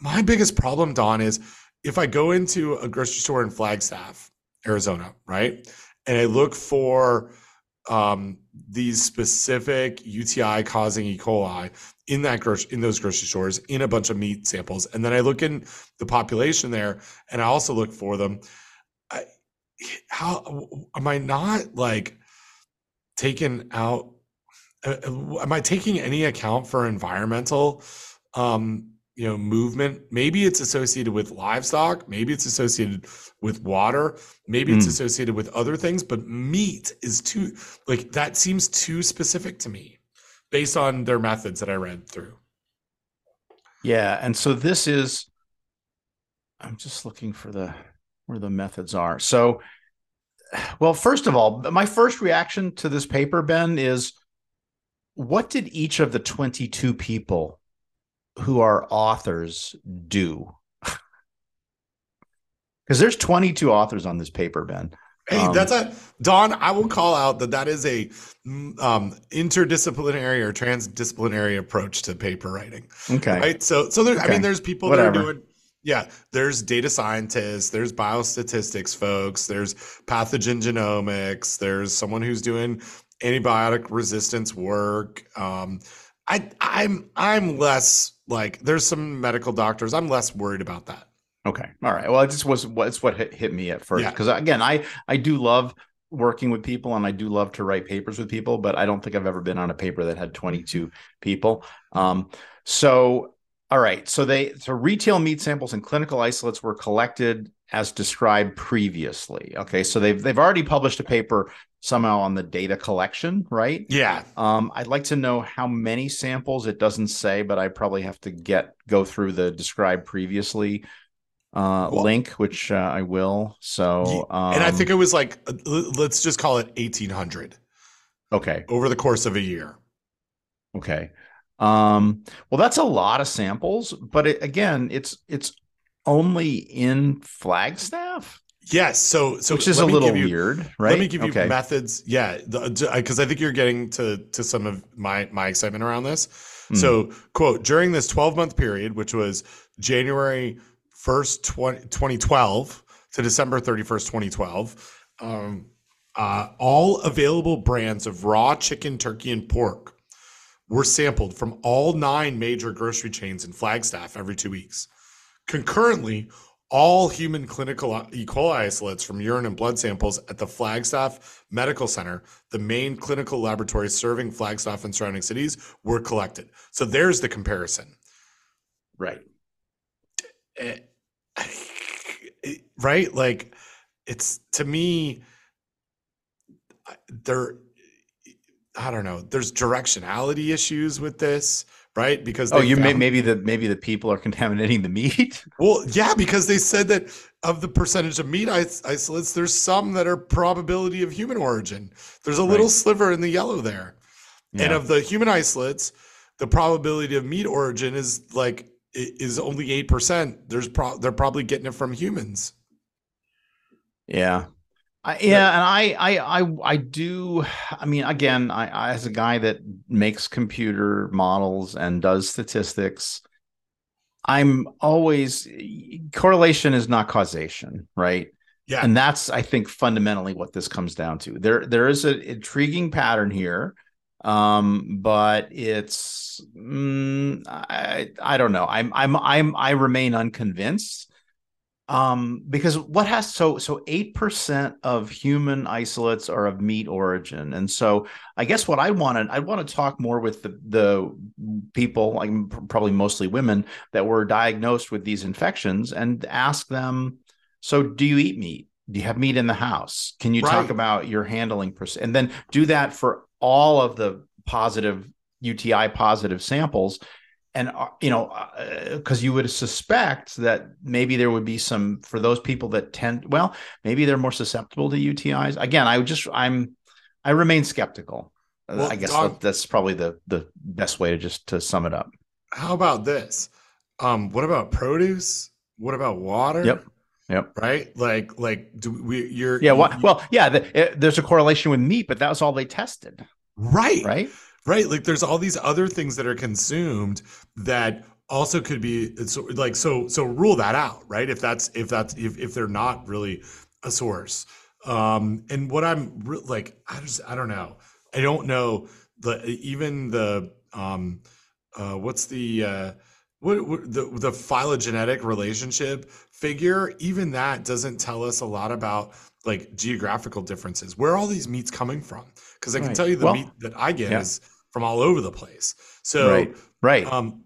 my biggest problem, Don, is if I go into a grocery store in Flagstaff, Arizona, right, and I look for um, these specific UTI causing E. coli in that grocery in those grocery stores in a bunch of meat samples, and then I look in the population there, and I also look for them. I, how am I not like taken out? Uh, uh, am I taking any account for environmental, um, you know, movement? Maybe it's associated with livestock. Maybe it's associated with water. Maybe it's Mm. associated with other things. But meat is too like that seems too specific to me, based on their methods that I read through. Yeah, and so this is I'm just looking for the where the methods are. So well, first of all, my first reaction to this paper Ben is what did each of the 22 people who are authors do? Because there's 22 authors on this paper, Ben. Hey, Um, that's a Don. I will call out that that is a um, interdisciplinary or transdisciplinary approach to paper writing. Okay. right so so there i mean there's people that are doing yeah there's data scientists there's biostatistics folks there's pathogen genomics there's someone who's doing antibiotic resistance work um i i'm i'm less like there's some medical doctors i'm less worried about that Okay. All right. Well, it just was what's what hit, hit me at first Yeah. because again, I I do love working with people and I do love to write papers with people, but I don't think I've ever been on a paper that had 22 people. Um, so all right. So they so retail meat samples and clinical isolates were collected as described previously. Okay. So they've they've already published a paper somehow on the data collection, right? yeah Um, I'd like to know how many samples. It doesn't say, but I probably have to get go through the described previously uh, Well- link, which uh, I will. So, um, and i think it was like uh, let's just call it 1800 okay, over the course of a year okay. Um, well, that's a lot of samples, but it, again, it's it's only in Flagstaff, yes so so which is a little you- weird, right? Let me give you okay. methods. Yeah, because I think you're getting to to some of my my excitement around this. Hmm. So, quote, during this 12 month period, which was January 1st, 20, 2012 to December 31st, 2012, um, uh, all available brands of raw chicken, turkey, and pork were sampled from all nine major grocery chains in Flagstaff every two weeks. Concurrently, all human clinical E. coli isolates from urine and blood samples at the Flagstaff Medical Center, the main clinical laboratory serving Flagstaff and surrounding cities, were collected. So there's the comparison. right. Eh, right? Like, it's to me, there, I don't know, there's directionality issues with this, right? Because Oh, you may, found- maybe the maybe the people are contaminating the meat. Well, yeah, because they said that of the percentage of meat is- isolates, there's some that are probability of human origin. There's a little sliver in the yellow there. And of the human isolates, the probability of meat origin is like is only 8%. There's pro- they're probably getting it from humans. Yeah. I, yeah, and I, I, I, I do. I mean, again, I, I, as a guy that makes computer models and does statistics, I'm always correlation is not causation, right? Yeah. And that's, I think, fundamentally what this comes down to. There, there is an intriguing pattern here, um, but it's, mm, I, I don't know. I'm, I'm, I'm, I remain unconvinced um because what has so so 8% of human isolates are of meat origin. And so i guess what i wanted i want to talk more with the the people like probably mostly women that were diagnosed with these infections and ask them so do you eat meat? Do you have meat in the house? Can you talk about your handling perc- and then do that for all of the positive uti positive samples and uh, you know because you would suspect that maybe there would be some for those people that tend well maybe they're more susceptible to utis again i would just i'm i remain skeptical Uh, Well, i guess Doc- that, that's probably the the best way to just to sum it up How about this? Um, what about produce? What about water? Yep. Yep. Right? Like, like, do we? You're yeah you- what, well yeah the, it, there's a correlation with meat but that was all they tested right, right right like there's all these other things that are consumed that also could be so like so so rule that out right? If that's if that's if, if they're not really a source. Um and what i'm re- like i just i don't know. I don't know the even the um uh what's the uh what, what the the phylogenetic relationship figure even that doesn't tell us a lot about like geographical differences. Where are all these meats coming from? Because i can Right. tell you the Well, meat that i get yeah. is from all over the place. So right, right. Um,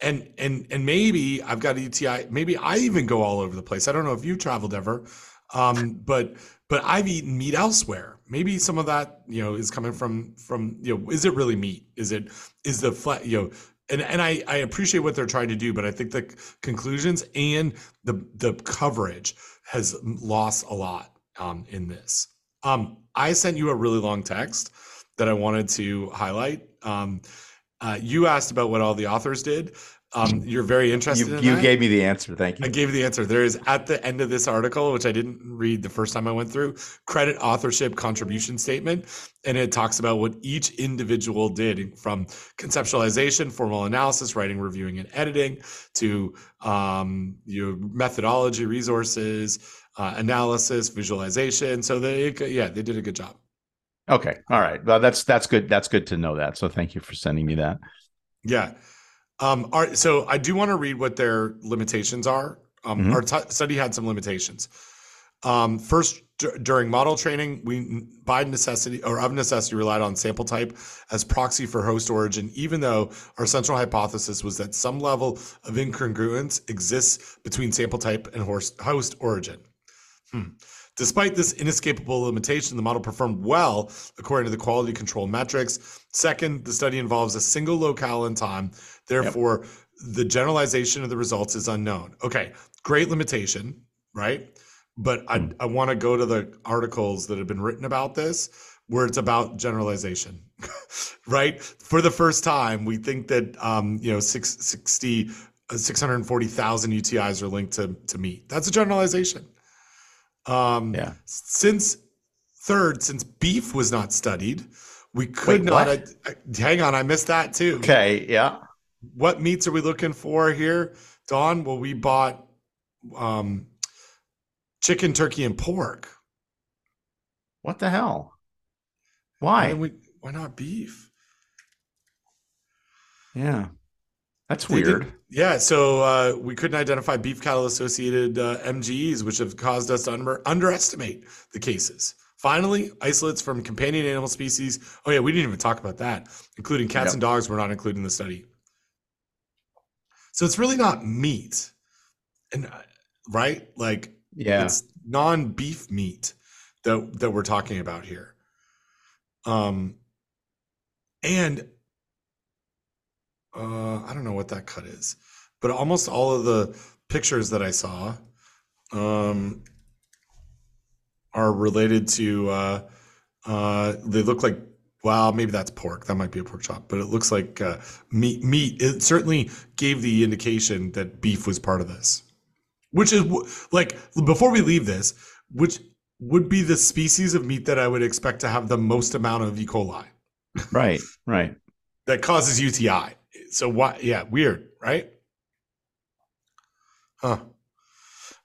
and and and maybe I've got ETI. Maybe I even go all over the place. I don't know if you've traveled ever, um, but but I've eaten meat elsewhere. Maybe some of that you know is coming from from you know is it really meat? Is it is the flat you know and and I, I appreciate what they're trying to do, but I think the conclusions and the the coverage has lost a lot um, in this. Um, I sent you a really long text that I wanted to highlight. Um, uh, you asked about what all the authors did. Um, you're very interested you, in you gave me the answer. Thank you. I gave you the answer. There is at the end of this article, which I didn't read the first time I went through, credit authorship contribution statement. And it talks about what each individual did from conceptualization, formal analysis, writing, reviewing, and editing to um, your methodology, resources, uh, analysis, visualization. So they, yeah, they did a good job. Okay. All right. Well, that's that's good. That's good to know that. So thank you for sending me that. Yeah. Um, all right, so I do want to read what their limitations are. Um, mm-hmm. Our t- study had some limitations. Um, first, d- during model training, we by necessity or of necessity relied on sample type as proxy for host origin, even though our central hypothesis was that some level of incongruence exists between sample type and host, host origin. Hmm. Despite this inescapable limitation, the model performed well according to the quality control metrics. Second, the study involves a single locale and time. Therefore, yep. the generalization of the results is unknown. Okay, great limitation, right? But I, hmm. I want to go to the articles that have been written about this where it's about generalization, right? For the first time, we think that, um, you know, 660, uh, 640,000 UTIs are linked to, to meat. That's a generalization. Um, yeah. Since third, since beef was not studied, we could Wait, not. Uh, hang on, I missed that too. Okay. Yeah. What meats are we looking for here, Don? Well, we bought um, chicken, turkey, and pork. What the hell? Why? Why, we, why not beef? Yeah. That's weird. Yeah, so uh, we couldn't identify beef cattle associated uh, MGEs, which have caused us to under- underestimate the cases. Finally, isolates from companion animal species. Oh, yeah, we didn't even talk about that, including cats yep. and dogs were not included in the study. So it's really not meat. And uh, right? Like yeah. it's non-beef meat that that we're talking about here. Um and uh, I don't know what that cut is, but almost all of the pictures that I saw um, are related to. Uh, uh, they look like wow, maybe that's pork. That might be a pork chop, but it looks like uh, meat. Meat. It certainly gave the indication that beef was part of this, which is like before we leave this, which would be the species of meat that I would expect to have the most amount of E. coli. Right. Right. that causes UTI so why? Yeah, weird, right? Huh.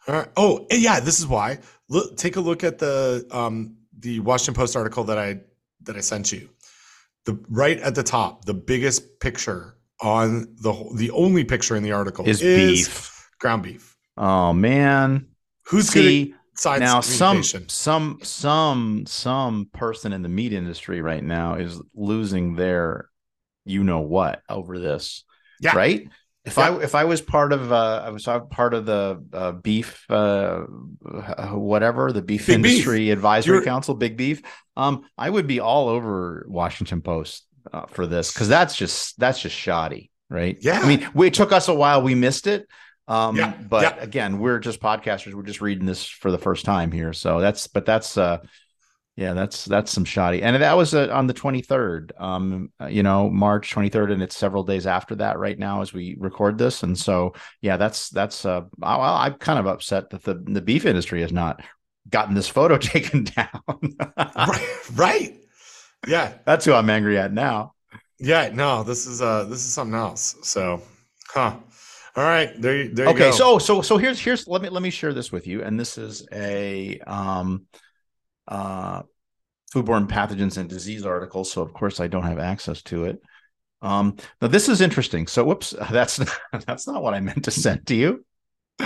All right. Oh, yeah. This is why. Look, take a look at the um the Washington Post article that I that I sent you. The right at the top, the biggest picture on the the only picture in the article is, is beef, ground beef. Oh man, who's See, good now some some some some person in the meat industry right now is losing their you know what over this. Yeah. Right. If yeah. I if I was part of uh, I was part of the uh, beef uh, whatever the beef big industry beef. advisory You're... council big beef um I would be all over Washington Post uh, for this because that's just that's just shoddy right yeah I mean it took us a while we missed it um yeah. but yeah. again we're just podcasters we're just reading this for the first time here so that's but that's uh yeah, that's that's some shoddy, and that was uh, on the twenty third. Um, uh, you know, March twenty third, and it's several days after that right now as we record this, and so yeah, that's that's. Uh, well, I'm kind of upset that the the beef industry has not gotten this photo taken down. right, right, yeah, that's who I'm angry at now. Yeah, no, this is uh this is something else. So, huh. All right, there, there okay, so so so here's here's let me let me share this with you, and this is a um uh, foodborne pathogens and disease article. So of course I don't have access to it. Um, now this is interesting. So whoops, that's not, that's not what I meant to send to you.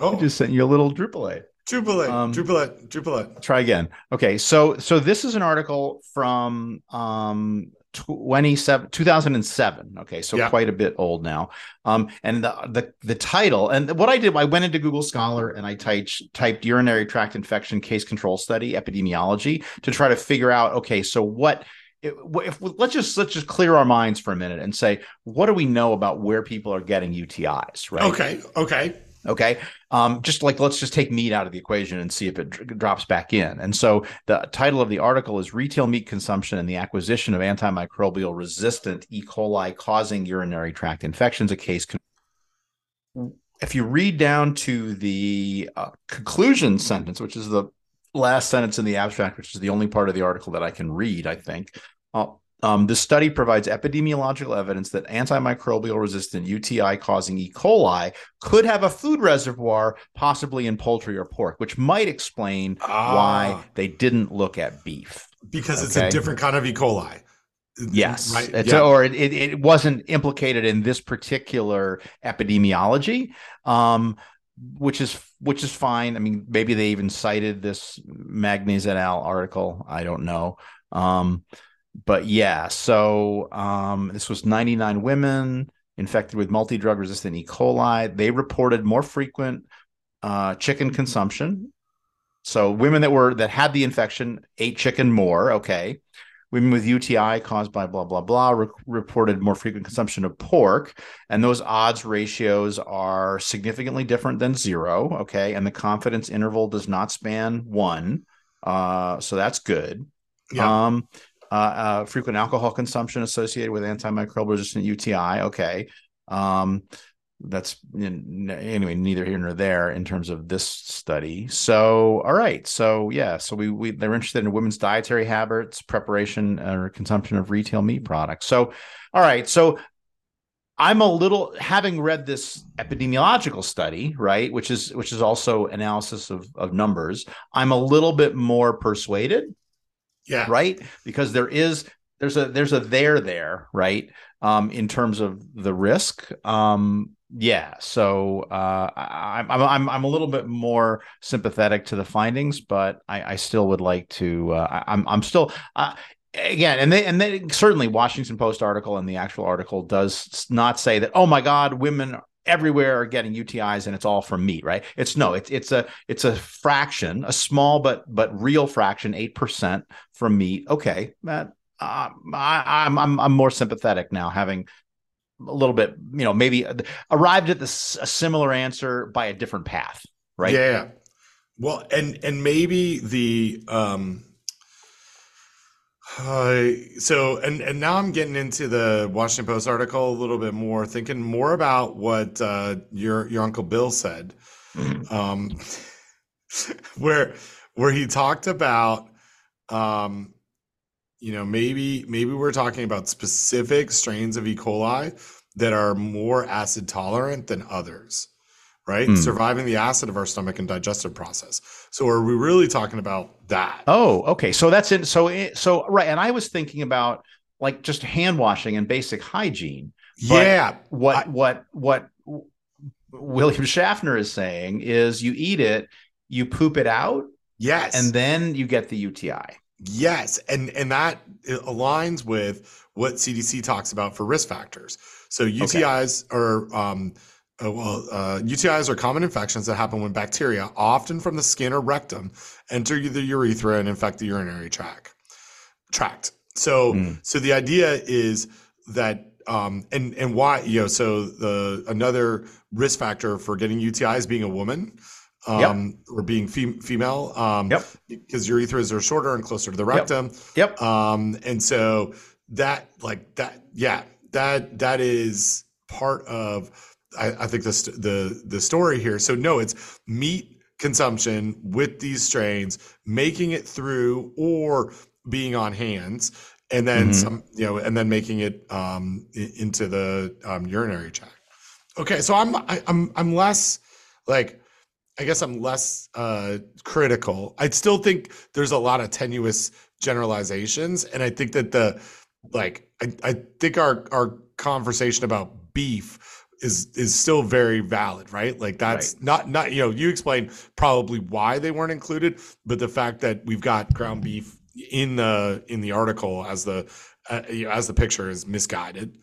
Oh. I just sent you a little Drupal. Drupal, um, Drupal, Drupal. Try again. Okay, so so this is an article from um, 27 2007 okay so Yeah. quite a bit old now um and the, the the title and what i did i went into google scholar and i typed typed urinary tract infection case control study epidemiology to try to figure out okay so what if, if let's just let's just clear our minds for a minute and say what do we know about where people are getting utis right Okay. Okay. Okay. Um, just like let's just take meat out of the equation and see if it dr- drops back in. And so the title of the article is Retail Meat Consumption and the Acquisition of Antimicrobial Resistant E. coli Causing Urinary Tract Infections, a case. Con- if you read down to the uh, conclusion sentence, which is the last sentence in the abstract, which is the only part of the article that I can read, I think. Uh, um, this study provides epidemiological evidence that antimicrobial resistant UTI causing E. coli could have a food reservoir, possibly in poultry or pork, which might explain why Ah, they didn't look at beef. because it's a different kind of E. coli. Yes, Right. yeah. or it, it, wasn't implicated in this particular epidemiology, um, which is which is fine. I mean, maybe they even cited this Manges et al. article. I don't know. Um, but yeah, so um, this was 99 women infected with multi-drug resistant E. coli. They reported more frequent uh, chicken consumption. So women that were that had the infection ate chicken more. Okay. Women with UTI caused by blah blah blah re- reported more frequent consumption of pork, and those odds ratios are significantly different than zero. Okay, and the confidence interval does not span one, uh, so that's good. Yeah. Um, uh, uh, frequent alcohol consumption associated with antimicrobial resistant UTI. Okay. Um, that's anyway, neither here nor there in terms of this study. So, all right. So, yeah. So we, we they're interested in women's dietary habits, preparation or consumption of retail meat products. So, all right. So I'm a little having read this epidemiological study, right, which is which is also analysis of of numbers. I'm a little bit more persuaded yeah. right? Because there is there's a there's a there there right? Um in terms of the risk. Um yeah so uh I, i'm i'm i'm a little bit more sympathetic to the findings but i i still would like to uh I, i'm i'm still uh again and they and then certainly washington post article and the actual article does not say that oh my god women everywhere are getting UTIs and it's all from meat, right? It's no, it's it's a it's a fraction, a small but but real fraction, eight percent from meat. Okay, that uh, I, I'm I'm I'm more sympathetic now, having a little bit, you know, maybe arrived at this a similar answer by a different path, right? Yeah. Well, and and maybe the um uh, so and and now I'm getting into the Washington Post article a little bit more, thinking more about what uh, your your uncle Bill said, um, where where he talked about, um, you know, maybe maybe we're talking about specific strains of E. coli that are more acid tolerant than others, right? Hmm. Surviving the acid of our stomach and digestive process. So are we really talking about that? Oh, okay. So that's it. So it, so right, and I was thinking about like just hand washing and basic hygiene. but- yeah. what I- what what William Schaffner is saying is you eat it, you poop it out, Yes. and then you get the UTI. Yes, and and that aligns with what CDC talks about for risk factors. So UTIs are um, uh, well, uh, UTIs are common infections that happen when bacteria, often from the skin or rectum, enter the urethra and infect the urinary tract. Tract. So Mm. so the idea is that um, and and why you know so the another risk factor for getting UTI is being a woman. Um, or being fem- female, um, Yep. because urethras are shorter and closer to the rectum. Yep. Um, and so that, like that, yeah, that that is part of, I, I think the st- the the story here. So no, it's meat consumption with these strains, making it through or being on hands, and then Mhm. some, you know, and then making it um, into the um, urinary tract. Okay, so I'm I, I'm I'm less like I guess I'm less uh, critical. I still think there's a lot of tenuous generalizations, and I think that the like I, I think our our conversation about beef is is still very valid, right? Like that's not not you know you explain probably why they weren't included, but the fact that we've got ground beef in the in the article as the uh, you know, as the picture is misguided.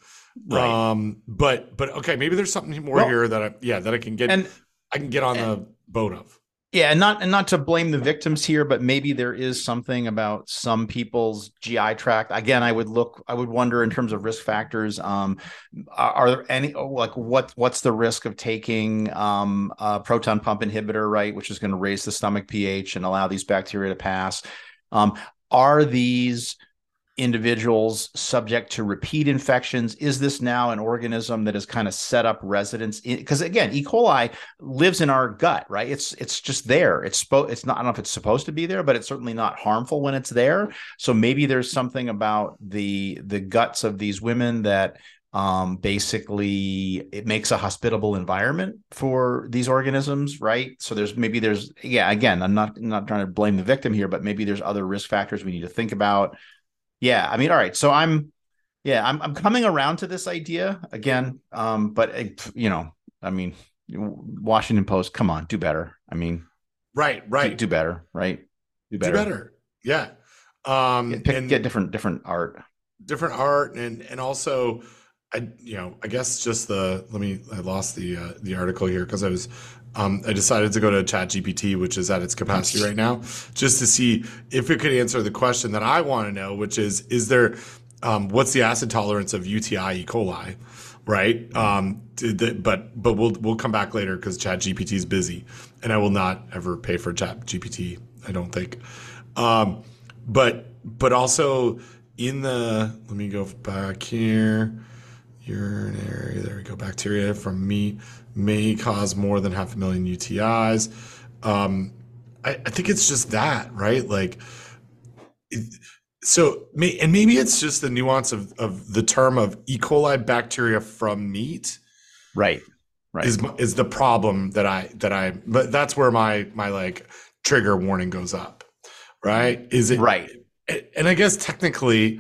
Right. Um, but but okay, maybe there's something more Well- here that I yeah that I can get and I can get on the boat of. Yeah, and not and not to blame the victims here, but maybe there is something about some people's GI tract. Again, I would look, I would wonder in terms of risk factors. Um, are, there any like what what's the risk of taking um, a proton pump inhibitor, right, which is going to raise the stomach pH and allow these bacteria to pass? Um, are these individuals subject to repeat infections? Is this now an organism that has kind of set up residence? Because again, E. coli lives in our gut, right? It's it's just there. It's spo- it's not. I don't know if it's supposed to be there, but it's certainly not harmful when it's there. So maybe there's something about the the guts of these women that um, basically it makes a hospitable environment for these organisms, right? So there's maybe there's yeah. Again, I'm not not trying to blame the victim here, but maybe there's other risk factors we need to think about. Yeah, I mean, all right. So I'm yeah, I'm I'm coming around to this idea again. Um, but it, you know, I mean, Washington Post, come on, do better. I mean, Right, right. do better, right? Do Do better. better. Yeah. Um Get, pick, and get different different art. different art and and also I you know, I guess just the let me I lost the uh, the article here because I was um, I decided to go to ChatGPT, which is at its capacity right now, just to see if it could answer the question that I want to know, which is is there um, what's the acid tolerance of UTI E. coli, right? Um, did the, but but we'll we'll come back later because ChatGPT is busy, and I will not ever pay for ChatGPT. I don't think. Um, but but also in the let me go back here urinary there we go bacteria from meat may cause more than half a million utis um i, I think it's just that right like it, so may, and maybe it's just the nuance of, of the term of e coli bacteria from meat Right. Right. is is the problem that I that I but that's where my my like trigger warning goes up, right? Is it right. And I guess technically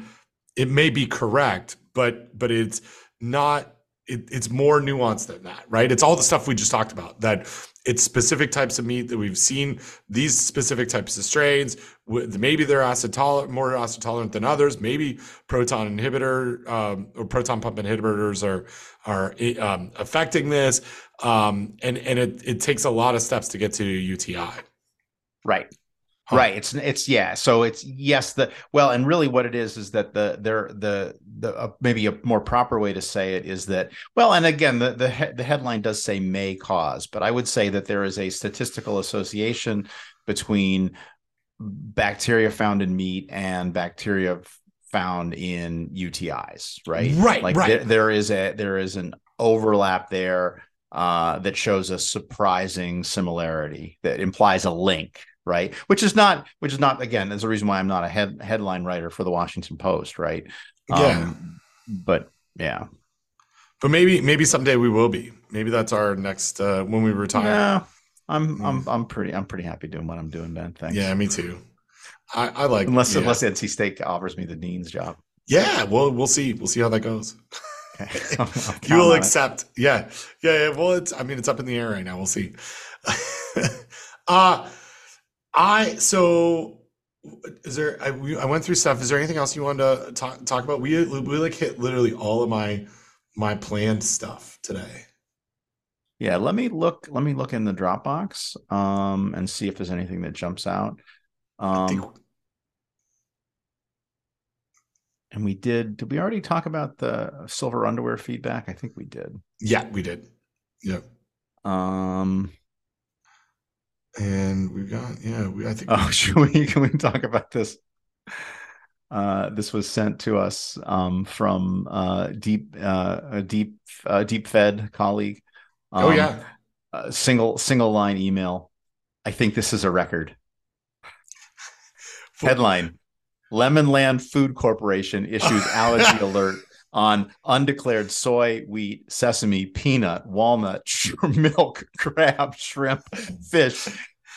it may be correct, but but it's not. It, it's more nuanced than that, right? It's all the stuff we just talked about. That it's specific types of meat that we've seen. These specific types of strains, maybe they're acid tolerant, more acid tolerant than others. Maybe proton inhibitor um, or proton pump inhibitors are are um, affecting this, um, and and it it takes a lot of steps to get to UTI. Right. Huh. Right. It's it's yeah. So it's yes. The well, and really, what it is is that the there the the uh, maybe a more proper way to say it is that well, and again, the the he- the headline does say may cause, but I would say that there is a statistical association between bacteria found in meat and bacteria found in UTIs. Right. Right, Like right. there- there is a there is an overlap there uh, that shows a surprising similarity that implies a link, right? Which is not, which is not again, is the reason why I'm not a head, headline writer for the Washington Post, right? Yeah. Um, but yeah, But maybe maybe someday we will be. Maybe that's our next uh, when we retire. yeah I'm Hmm. I'm I'm pretty I'm pretty happy doing what I'm doing, Ben. Thanks. Yeah, me too. I, I like Unless yeah. unless NC State offers me the dean's job. yeah. Well, we'll see. We'll see how that goes. Okay. I'll- I'll you will on it. accept. Yeah. yeah, yeah. Well, it's. I mean, it's up in the air right now. We'll see. uh I so is there? I, we, I went through stuff. Is there anything else you wanted to talk talk about? We we like hit literally all of my my planned stuff today. Yeah, let me look. Let me look in the Dropbox um, and see if there's anything that jumps out. I think Um, and we did. Did we already talk about the silver underwear feedback? I think we did. yeah, we did. Yeah, Um, and we've got yeah. We, I think oh, should we? Can we talk about this? Uh, this was sent to us um, from uh, deep, uh, a deep, uh, deep fed colleague. oh Um, yeah. a single single line email. I think this is a record. Headline Lemonland Food Corporation issues allergy alert on undeclared soy, wheat, sesame, peanut, walnut, sh- milk, crab, shrimp, fish,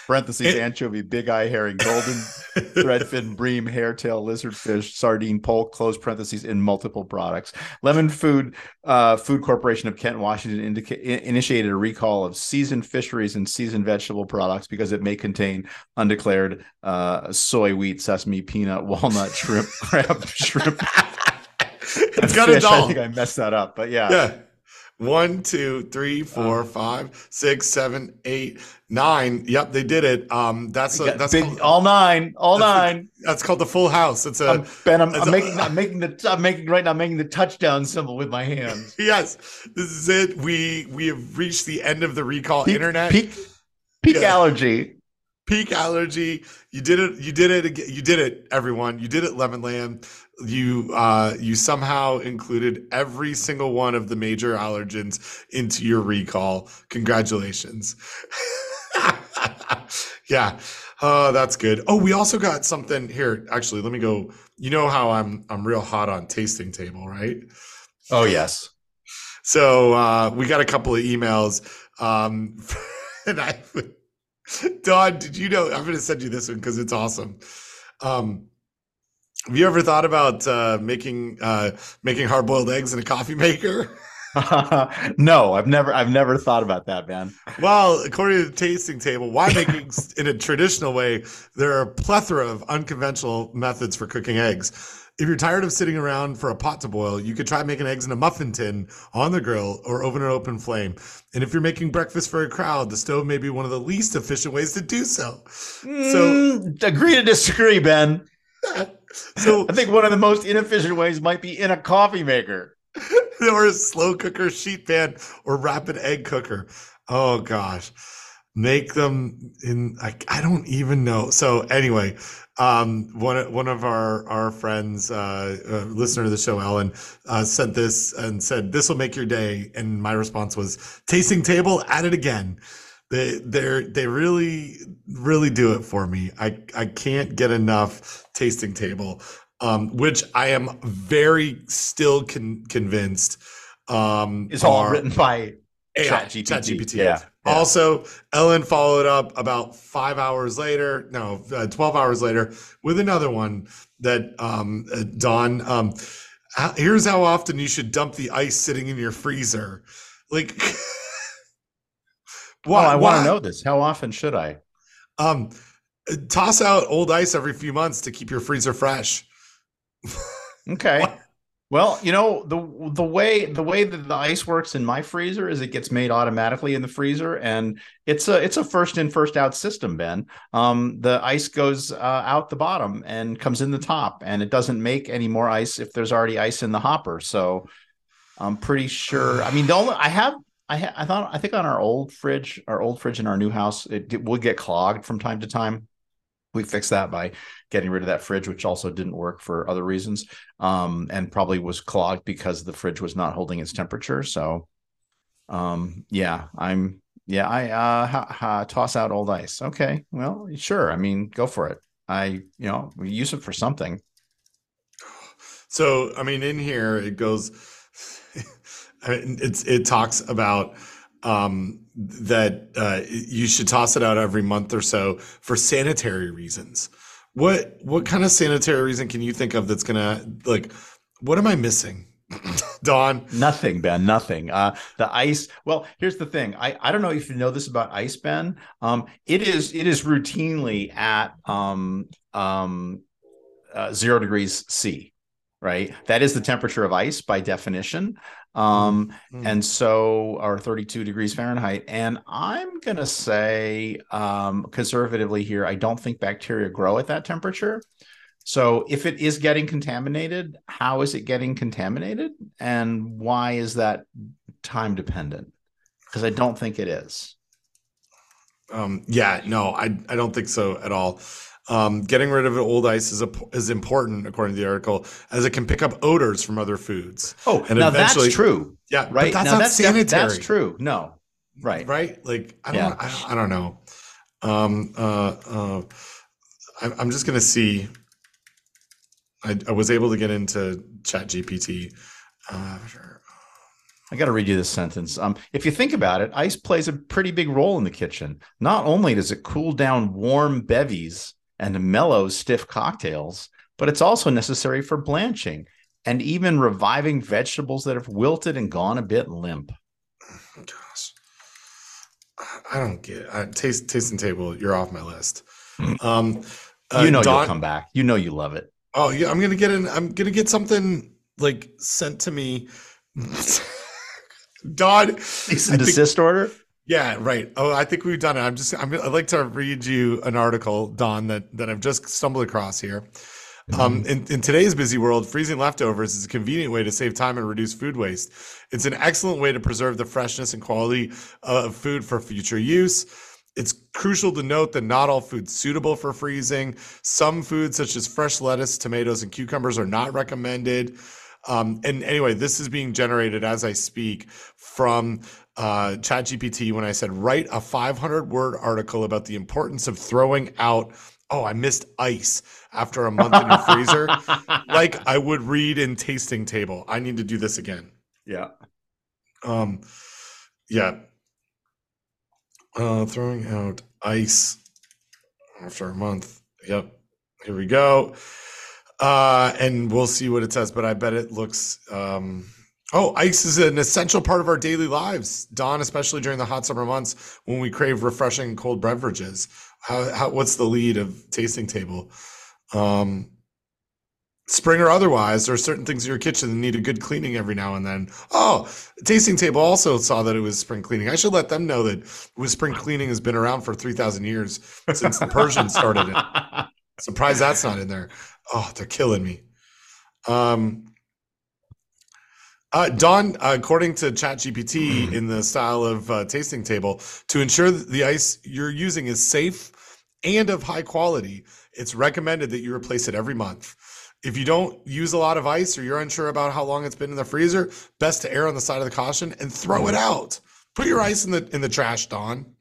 parentheses, anchovy, big eye herring, golden threadfin, bream, hairtail, lizardfish, sardine, polk, close parentheses, in multiple products. Lemon Food uh, Food Corporation of Kent, Washington, indica- initiated a recall of seasoned fisheries and seasoned vegetable products because it may contain undeclared uh, soy, wheat, sesame, peanut, walnut, shrimp, crab, shrimp, it's got a Fish. I think I messed that up, but yeah. Yeah. One, two, three, four, five, six, seven, eight, nine. Yep, they did it. Um, that's a, that's big- called, all nine, all That's nine. that's called the Full House. It's a I'm, ben, I'm, I'm a- making, I'm making the, I'm making right now, I'm making the touchdown symbol with my hands. yes. This is it. We we have reached the end of the recall Peak, internet. peak, peak Yeah. allergy. peak allergy. You did it. You did it. You did it, everyone. You did it, Lemon Lamb. You uh, you somehow included every single one of the major allergens into your recall. Congratulations. yeah. Oh, that's good. Oh, we also got something here. Actually, let me go. You know how I'm I'm real hot on tasting table, right? Oh yes. So uh, we got a couple of emails, um, and I, Don, did you know? I'm going to send you this one because it's awesome. Um, have you ever thought about uh, making uh, making hard boiled eggs in a coffee maker? no, I've never, I've never thought about that, man. Well, according to the tasting table, why making in a traditional way? There are a plethora of unconventional methods for cooking eggs. If you're tired of sitting around for a pot to boil, you could try making eggs in a muffin tin on the grill or over an open flame. And if you're making breakfast for a crowd, the stove may be one of the least efficient ways to do so. So, Mm, agree to disagree, Ben. so I think one of the most inefficient ways might be in a coffee maker. or a slow cooker, sheet pan, or rapid egg cooker. Oh gosh, make them in. I, I don't even know. So anyway, um, one one of our our friends, uh, uh, listener to the show, Ellen, uh, sent this and said this will make your day. And my response was tasting table at it again. They they they really really do it for me. I I can't get enough tasting table um, which I am very still con- convinced um, It's all are written by ChatGPT. ChatGPT. Yeah. Also, Ellen followed up about five hours later, no, uh, 12 hours later, with another one that um, uh, Don, um, here's how often you should dump the ice sitting in your freezer. Like, Oh, I want to know this. How often should I? Um, toss out old ice every few months to keep your freezer fresh. Okay. What? Well, you know the the way the way that the ice works in my freezer is it gets made automatically in the freezer, and it's a it's a first in first out system. Ben, um, the ice goes uh, out the bottom and comes in the top, and it doesn't make any more ice if there's already ice in the hopper. So I'm pretty sure. I mean, the only I have I ha, I thought I think on our old fridge, our old fridge in our new house, it, it would get clogged from time to time. We fixed that by getting rid of that fridge, which also didn't work for other reasons, um, and probably was clogged because the fridge was not holding its temperature. So, um, yeah, I'm yeah, I uh, ha, ha, toss out old ice. Okay, well, sure. I mean, go for it. I you know use it for something. So, I mean, in here it goes. It talks about um, that uh, you should toss it out every month or so for sanitary reasons. What what kind of sanitary reason can you think of that's gonna like? What am I missing, Don? Nothing, Ben. Nothing. Uh, the ice. Well, here's the thing. I, I don't know if you know this about ice, Ben. Um, it is it is routinely at um um uh, zero degrees C, right? That is the temperature of ice by definition. Um, Mm. and so or 32 degrees Fahrenheit. And I'm gonna say um conservatively here, I don't think bacteria grow at that temperature. So if it is getting contaminated, how is it getting contaminated? And why is that time dependent? Because I don't think it is. Um, yeah, no, I I don't think so at all. Um, getting rid of old ice is a, is important according to the article, as it can pick up odors from other foods. Oh, And now eventually- that's true, Yeah, but right? that's now not that's sanitary. that's true. No, right. right? Like I don't, Yeah. I, don't- I don't know. Um, uh, uh, I, I'm just gonna see. I, I was able to get into Chat GPT. Uh. I got to read you this sentence. Um, if you think about it, ice plays a pretty big role in the kitchen. Not only does it cool down warm bevies and mellow stiff cocktails, but it's also necessary for blanching and even reviving vegetables that have wilted and gone a bit limp. Gosh, I don't get it. I, taste tasting table. You're off my list. Um, uh, you know Don- you'll come back. You know you love it. Oh yeah, I'm gonna get in. I'm gonna get something like sent to me. Don, cease and desist order. Yeah, right. Oh, I think we've done it. I'm just. I'm. I'd like to read you an article, Don, that that I've just stumbled across here. Mm-hmm. Um, in, in today's busy world, freezing leftovers is a convenient way to save time and reduce food waste. It's an excellent way to preserve the freshness and quality of food for future use. It's crucial to note that not all food's suitable for freezing. Some foods, such as fresh lettuce, tomatoes, and cucumbers, are not recommended. Um, and anyway, this is being generated as I speak from uh, ChatGPT when I said, write a 500 word article about the importance of throwing out, oh, I missed ice after a month in your freezer, like I would read in Tasting Table. I need to do this again. Yeah. Um, yeah. Uh, throwing out ice after a month. Yep. Here we go. Uh, and we'll see what it says, but I bet it looks. Um, oh, ice is an essential part of our daily lives, Don, especially during the hot summer months when we crave refreshing cold beverages. How, how what's the lead of tasting table? Um, spring or otherwise, there are certain things in your kitchen that need a good cleaning every now and then. Oh, tasting table also saw that it was spring cleaning. I should let them know that was spring cleaning has been around for three thousand years since the Persians started it. Surprised that's not in there. Oh, they're killing me. Um, uh, Don, according to ChatGPT, in the style of uh, tasting table, to ensure that the ice you're using is safe and of high quality, it's recommended that you replace it every month. If you don't use a lot of ice or you're unsure about how long it's been in the freezer, best to err on the side of the caution and throw it out. Put your ice in the in the trash, Don.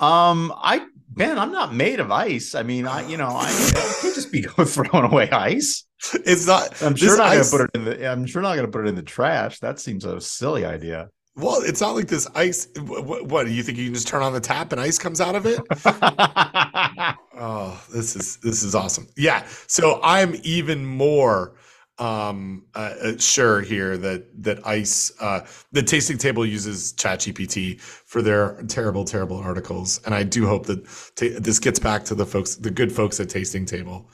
Um, I Ben, I'm not made of ice. I mean, I you know, I, I can't just be throwing away ice. It's not. I'm sure not ice, gonna put it in the. I'm sure not gonna put it in the trash. That seems a silly idea. Well, it's not like this ice. What, what, do you think? You can just turn on the tap and ice comes out of it? oh, this is this is awesome. Yeah. So I'm even more um, uh, uh, sure here that that ice uh, the tasting table uses ChatGPT for their terrible, terrible articles, and I do hope that this gets back to the folks, the good folks at Tasting Table.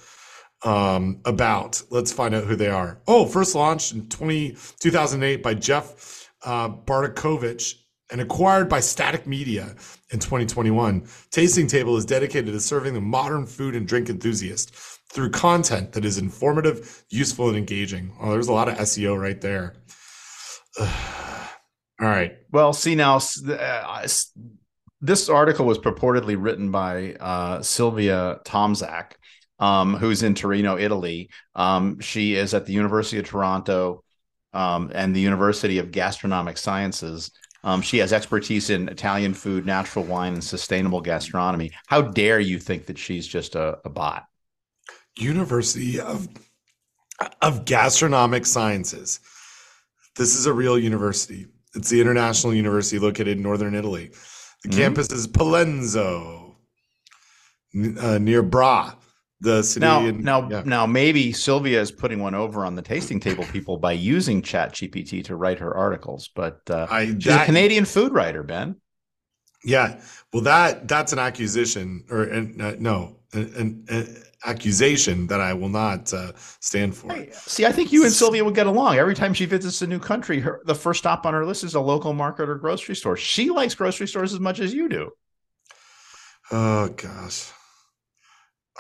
Um, about let's find out who they are. Oh, first launched in 20, 2008 by Jeff uh, Bartakovics and acquired by Static Media in 2021. Tasting Table is dedicated to serving the modern food and drink enthusiast through content that is informative, useful, and engaging. Oh, there's a lot of SEO right there. All right. Well, see now, uh, this article was purportedly written by uh, Sylvia Tomczak, um, who's in Torino, Italy. Um, she is at the University of Toronto um, and the University of Gastronomic Sciences. Um, she has expertise in Italian food, natural wine, and sustainable gastronomy. How dare you think that she's just a, a bot? University of of Gastronomic Sciences. This is a real university. It's the International University located in northern Italy. The mm-hmm. campus is Pollenzo, uh, near Bra the city. Now, and, now, yeah. now, maybe Sylvia is putting one over on the tasting table people by using Chat GPT to write her articles. But uh, I, she's that, a Canadian food writer, Ben. Yeah, well, that that's an accusation, or uh, no, an, an, accusation that I will not uh, stand for. See, I think you and Sylvia would get along. Every time she visits a new country, her the first stop on her list is a local market or grocery store. She likes grocery stores as much as you do. Oh gosh.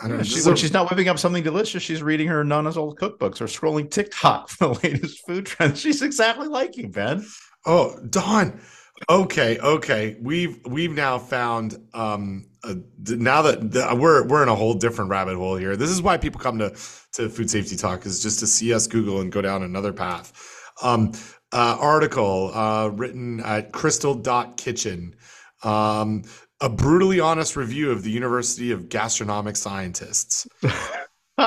I don't know. She, when a, she's not whipping up something delicious, she's reading her Nana's old cookbooks or scrolling TikTok for the latest food trends. She's exactly like you, Ben. Oh, Don. Okay, okay. We've we've now found um now that the, we're we're in a whole different rabbit hole here. This is why people come to to food safety talk is just to see us Google and go down another path. Um, uh, article uh, written at crystal.kitchen. Um, a brutally honest review of the University of Gastronomic Scientists.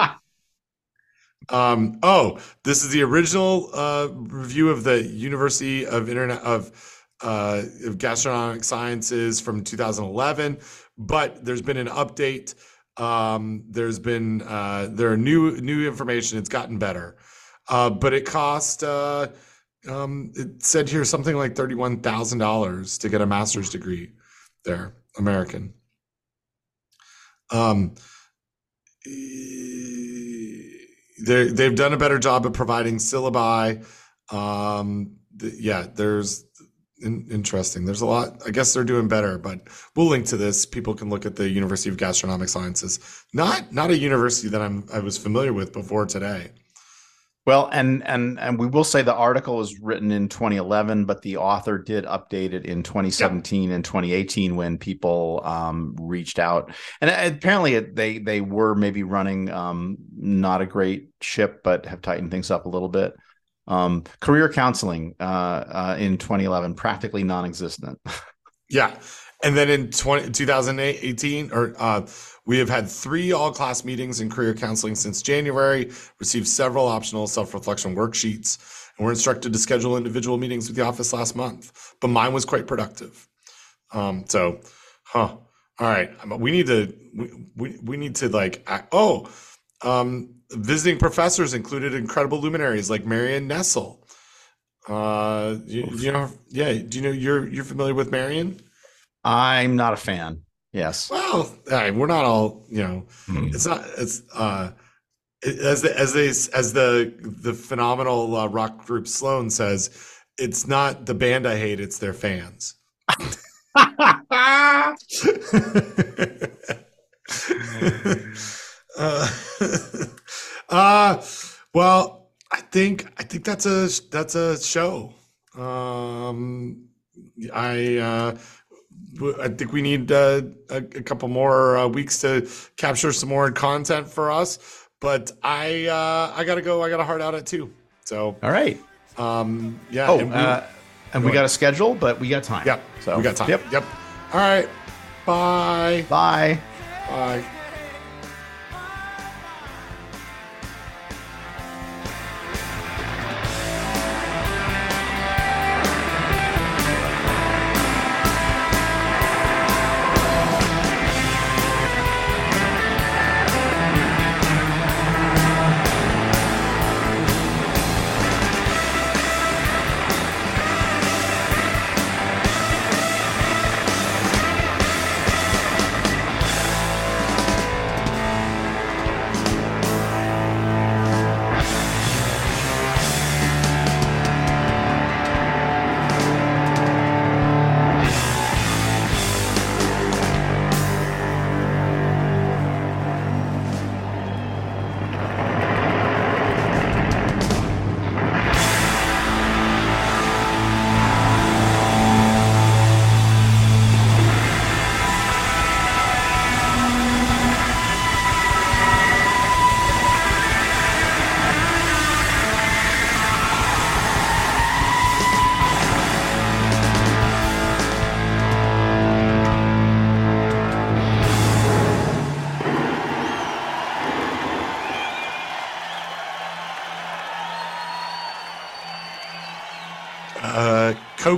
um, oh, this is the original uh, review of the University of Internet of, uh, of Gastronomic Sciences from 2011, but there's been an update. Um, there's been uh, there are new new information. It's gotten better, uh, but it cost. Uh, um, it said here something like thirty-one thousand dollars to get a master's degree there. American. Um, they they've done a better job of providing syllabi. Um, yeah, there's in, interesting. There's a lot. I guess they're doing better, but we'll link to this. People can look at the University of Gastronomic Sciences. Not not a university that I'm I was familiar with before today. Well, and and and we will say the article was written in 2011, but the author did update it in 2017 yep. and 2018 when people um, reached out. And apparently, they they were maybe running um, not a great ship, but have tightened things up a little bit. Um, career counseling uh, uh, in 2011 practically non-existent. yeah, and then in 20, 2018 or uh, we have had three all class meetings in career counseling since January, received several optional self reflection worksheets, and were instructed to schedule individual meetings with the office last month. But mine was quite productive. Um, so, huh. All right. We need to, we, we, we need to like, oh, um, visiting professors included incredible luminaries like Marion Nestle. Uh, you, you know, yeah. Do you know you're you're familiar with Marion? I'm not a fan. Yes. Well, we're not all, you know, mm. it's not, it's, uh, as the, as they, as the, the phenomenal uh, rock group Sloan says, it's not the band I hate, it's their fans. uh, uh, well, I think, I think that's a, that's a show. Um, I, uh, I think we need uh, a, a, couple more uh, weeks to capture some more content for us. But I uh, I gotta go. I got a heart out at two. So all right. Um, yeah. Oh, and we, uh, and we got a schedule, but we got time. Yep. So we got time. Yep. Yep. All right. Bye. Bye. Bye.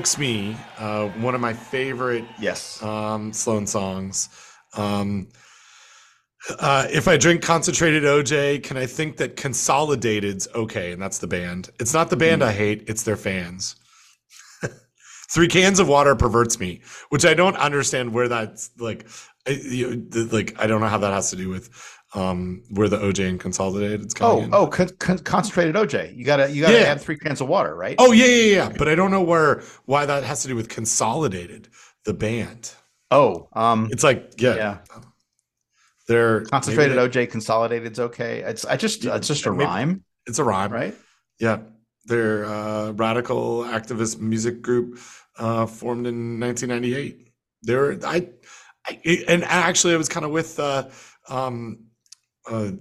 Coax Me, uh, one of my favorite yes um, Sloan songs. Um, uh, if I drink concentrated OJ, can I think that Consolidated's okay? And that's the band. It's not the band mm. I hate, it's their fans. Three cans of water perverts me, which I don't understand where that's like. You like I don't know how that has to do with um, where the OJ and consolidated. It's oh, in. oh, con- con- concentrated OJ. You gotta you gotta yeah. add three cans of water, right? Oh yeah, yeah, yeah. But I don't know where why that has to do with consolidated the band. Oh, um, it's like yeah, yeah. They're concentrated they, OJ consolidated's okay. It's I just yeah, it's just a rhyme. It's a rhyme, right? Yeah, they're uh, radical activist music group uh, formed in 1998. They're I, I and actually I was kind of with. Uh, um, uh,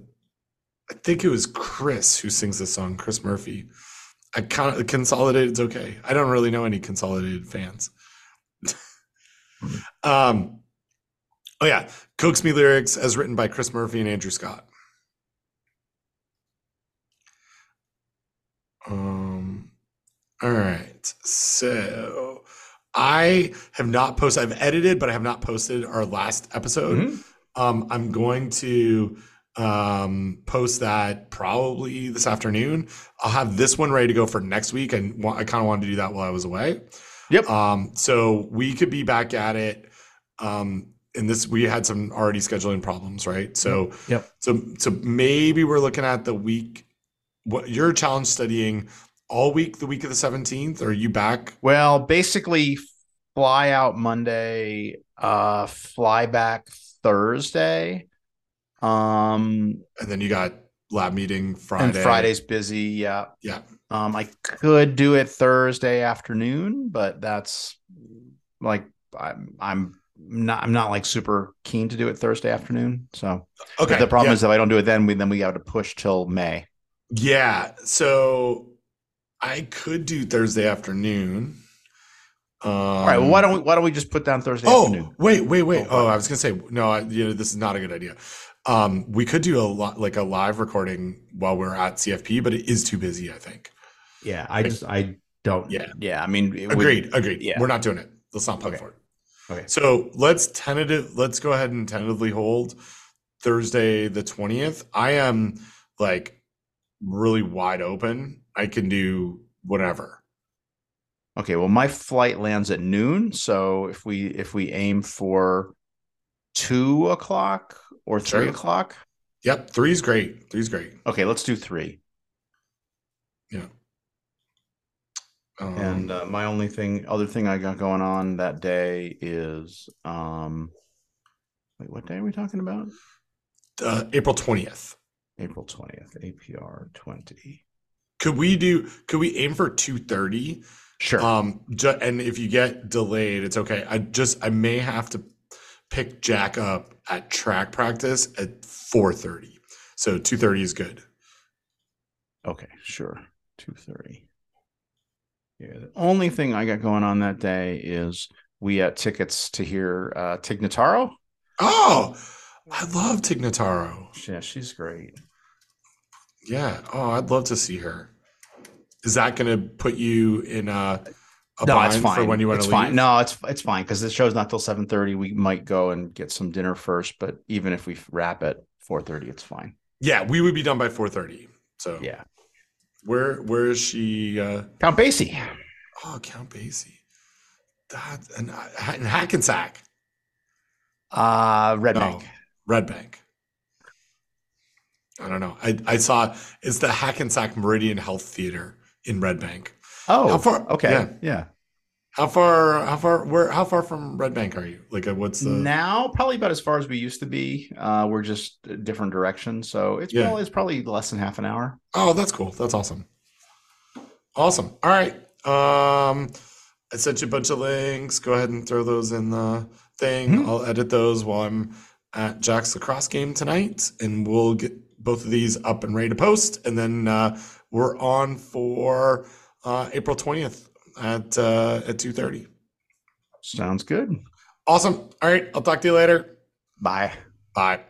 I think it was Chris who sings the song, Chris Murphy. I kind of Consolidated's okay. I don't really know any Consolidated fans. um, oh yeah, Coax Me lyrics as written by Chris Murphy and Andrew Scott. Um, all right, so I have not posted. I've edited, but I have not posted our last episode. Mm-hmm. Um, I'm going to um post that probably this afternoon i'll have this one ready to go for next week and i kind of wanted to do that while i was away yep um so we could be back at it um and this we had some already scheduling problems right so yep so so maybe we're looking at the week what you're challenge studying all week, the week of the 17th? Or are you back? Well, basically, fly out Monday, uh, fly back Thursday. Um, And then you got lab meeting Friday. and Friday's busy. Yeah. Yeah. Um, I could do it Thursday afternoon, but that's like I'm I'm not I'm not like super keen to do it Thursday afternoon. So Okay. but the problem yeah. is if I don't do it then we then we have to push till May. Yeah. So I could do Thursday afternoon. Um, All right. Well, why don't we why don't we just put down Thursday Oh, afternoon? wait, wait, wait. Oh, Oh, I was gonna say no. I, you know, this is not a good idea. Um, we could do a lot like a live recording while we're at CFP, but it is too busy. I think. Yeah, I just I don't. Yeah. Yeah. I mean, it would- Agreed. agreed. yeah. We're not doing it. Let's not plan Okay. for it. Okay. So let's tentative. Let's go ahead and tentatively hold Thursday the twentieth. I am like really wide open. I can do whatever. Okay. Well, my flight lands at noon, so if we if we aim for two o'clock or three Sure. o'clock, Yep, three's great. Three's great. okay, let's do three. Yeah. Um, And uh, my only thing, other thing I got going on that day is, um, wait, what day are we talking about? uh, April twentieth. April twentieth, APR twenty. Could we do? Could we aim for two thirty? Sure. Um, ju- and if you get delayed, it's okay. I just I may have to pick Jack up at track practice at four thirty. So two thirty is good. okay, sure. Two thirty. Yeah. The only thing I got going on that day is we had tickets to hear uh, Tig Notaro. Oh, I love Tig Notaro. Yeah, she's great. Yeah. Oh, I'd love to see her. Is that going to put you in a, a no, it's fine. for when you want it's to leave? fine. No, it's it's fine because the show's not till seven thirty. We might go and get some dinner first, but even if we wrap at four thirty, it's fine. Yeah, we would be done by four thirty. So Yeah. where where is she? Uh, Count Basie. oh, Count Basie. That and, and Hackensack. Uh Red No, Bank. Red Bank. I don't know. I, I saw it's the Hackensack Meridian Health Theater in Red Bank. Oh, How far- Okay. yeah. Yeah. How far? How far? Where? How far from Red Bank are you? Like, uh, what's the? Now, probably about as far as we used to be. Uh, we're just a different directions, so it's Yeah. probably it's probably less than half an hour. Oh, that's cool. That's awesome. Awesome. All right. Um, I sent you a bunch of links. Go ahead and throw those in the thing. Mhm. I'll edit those while I'm at Jack's lacrosse game tonight, and we'll get both of these up and ready to post. And then uh, we're on for uh, April twentieth at uh, at two thirty. Sounds good. Awesome. All right. I'll talk to you later. Bye. Bye.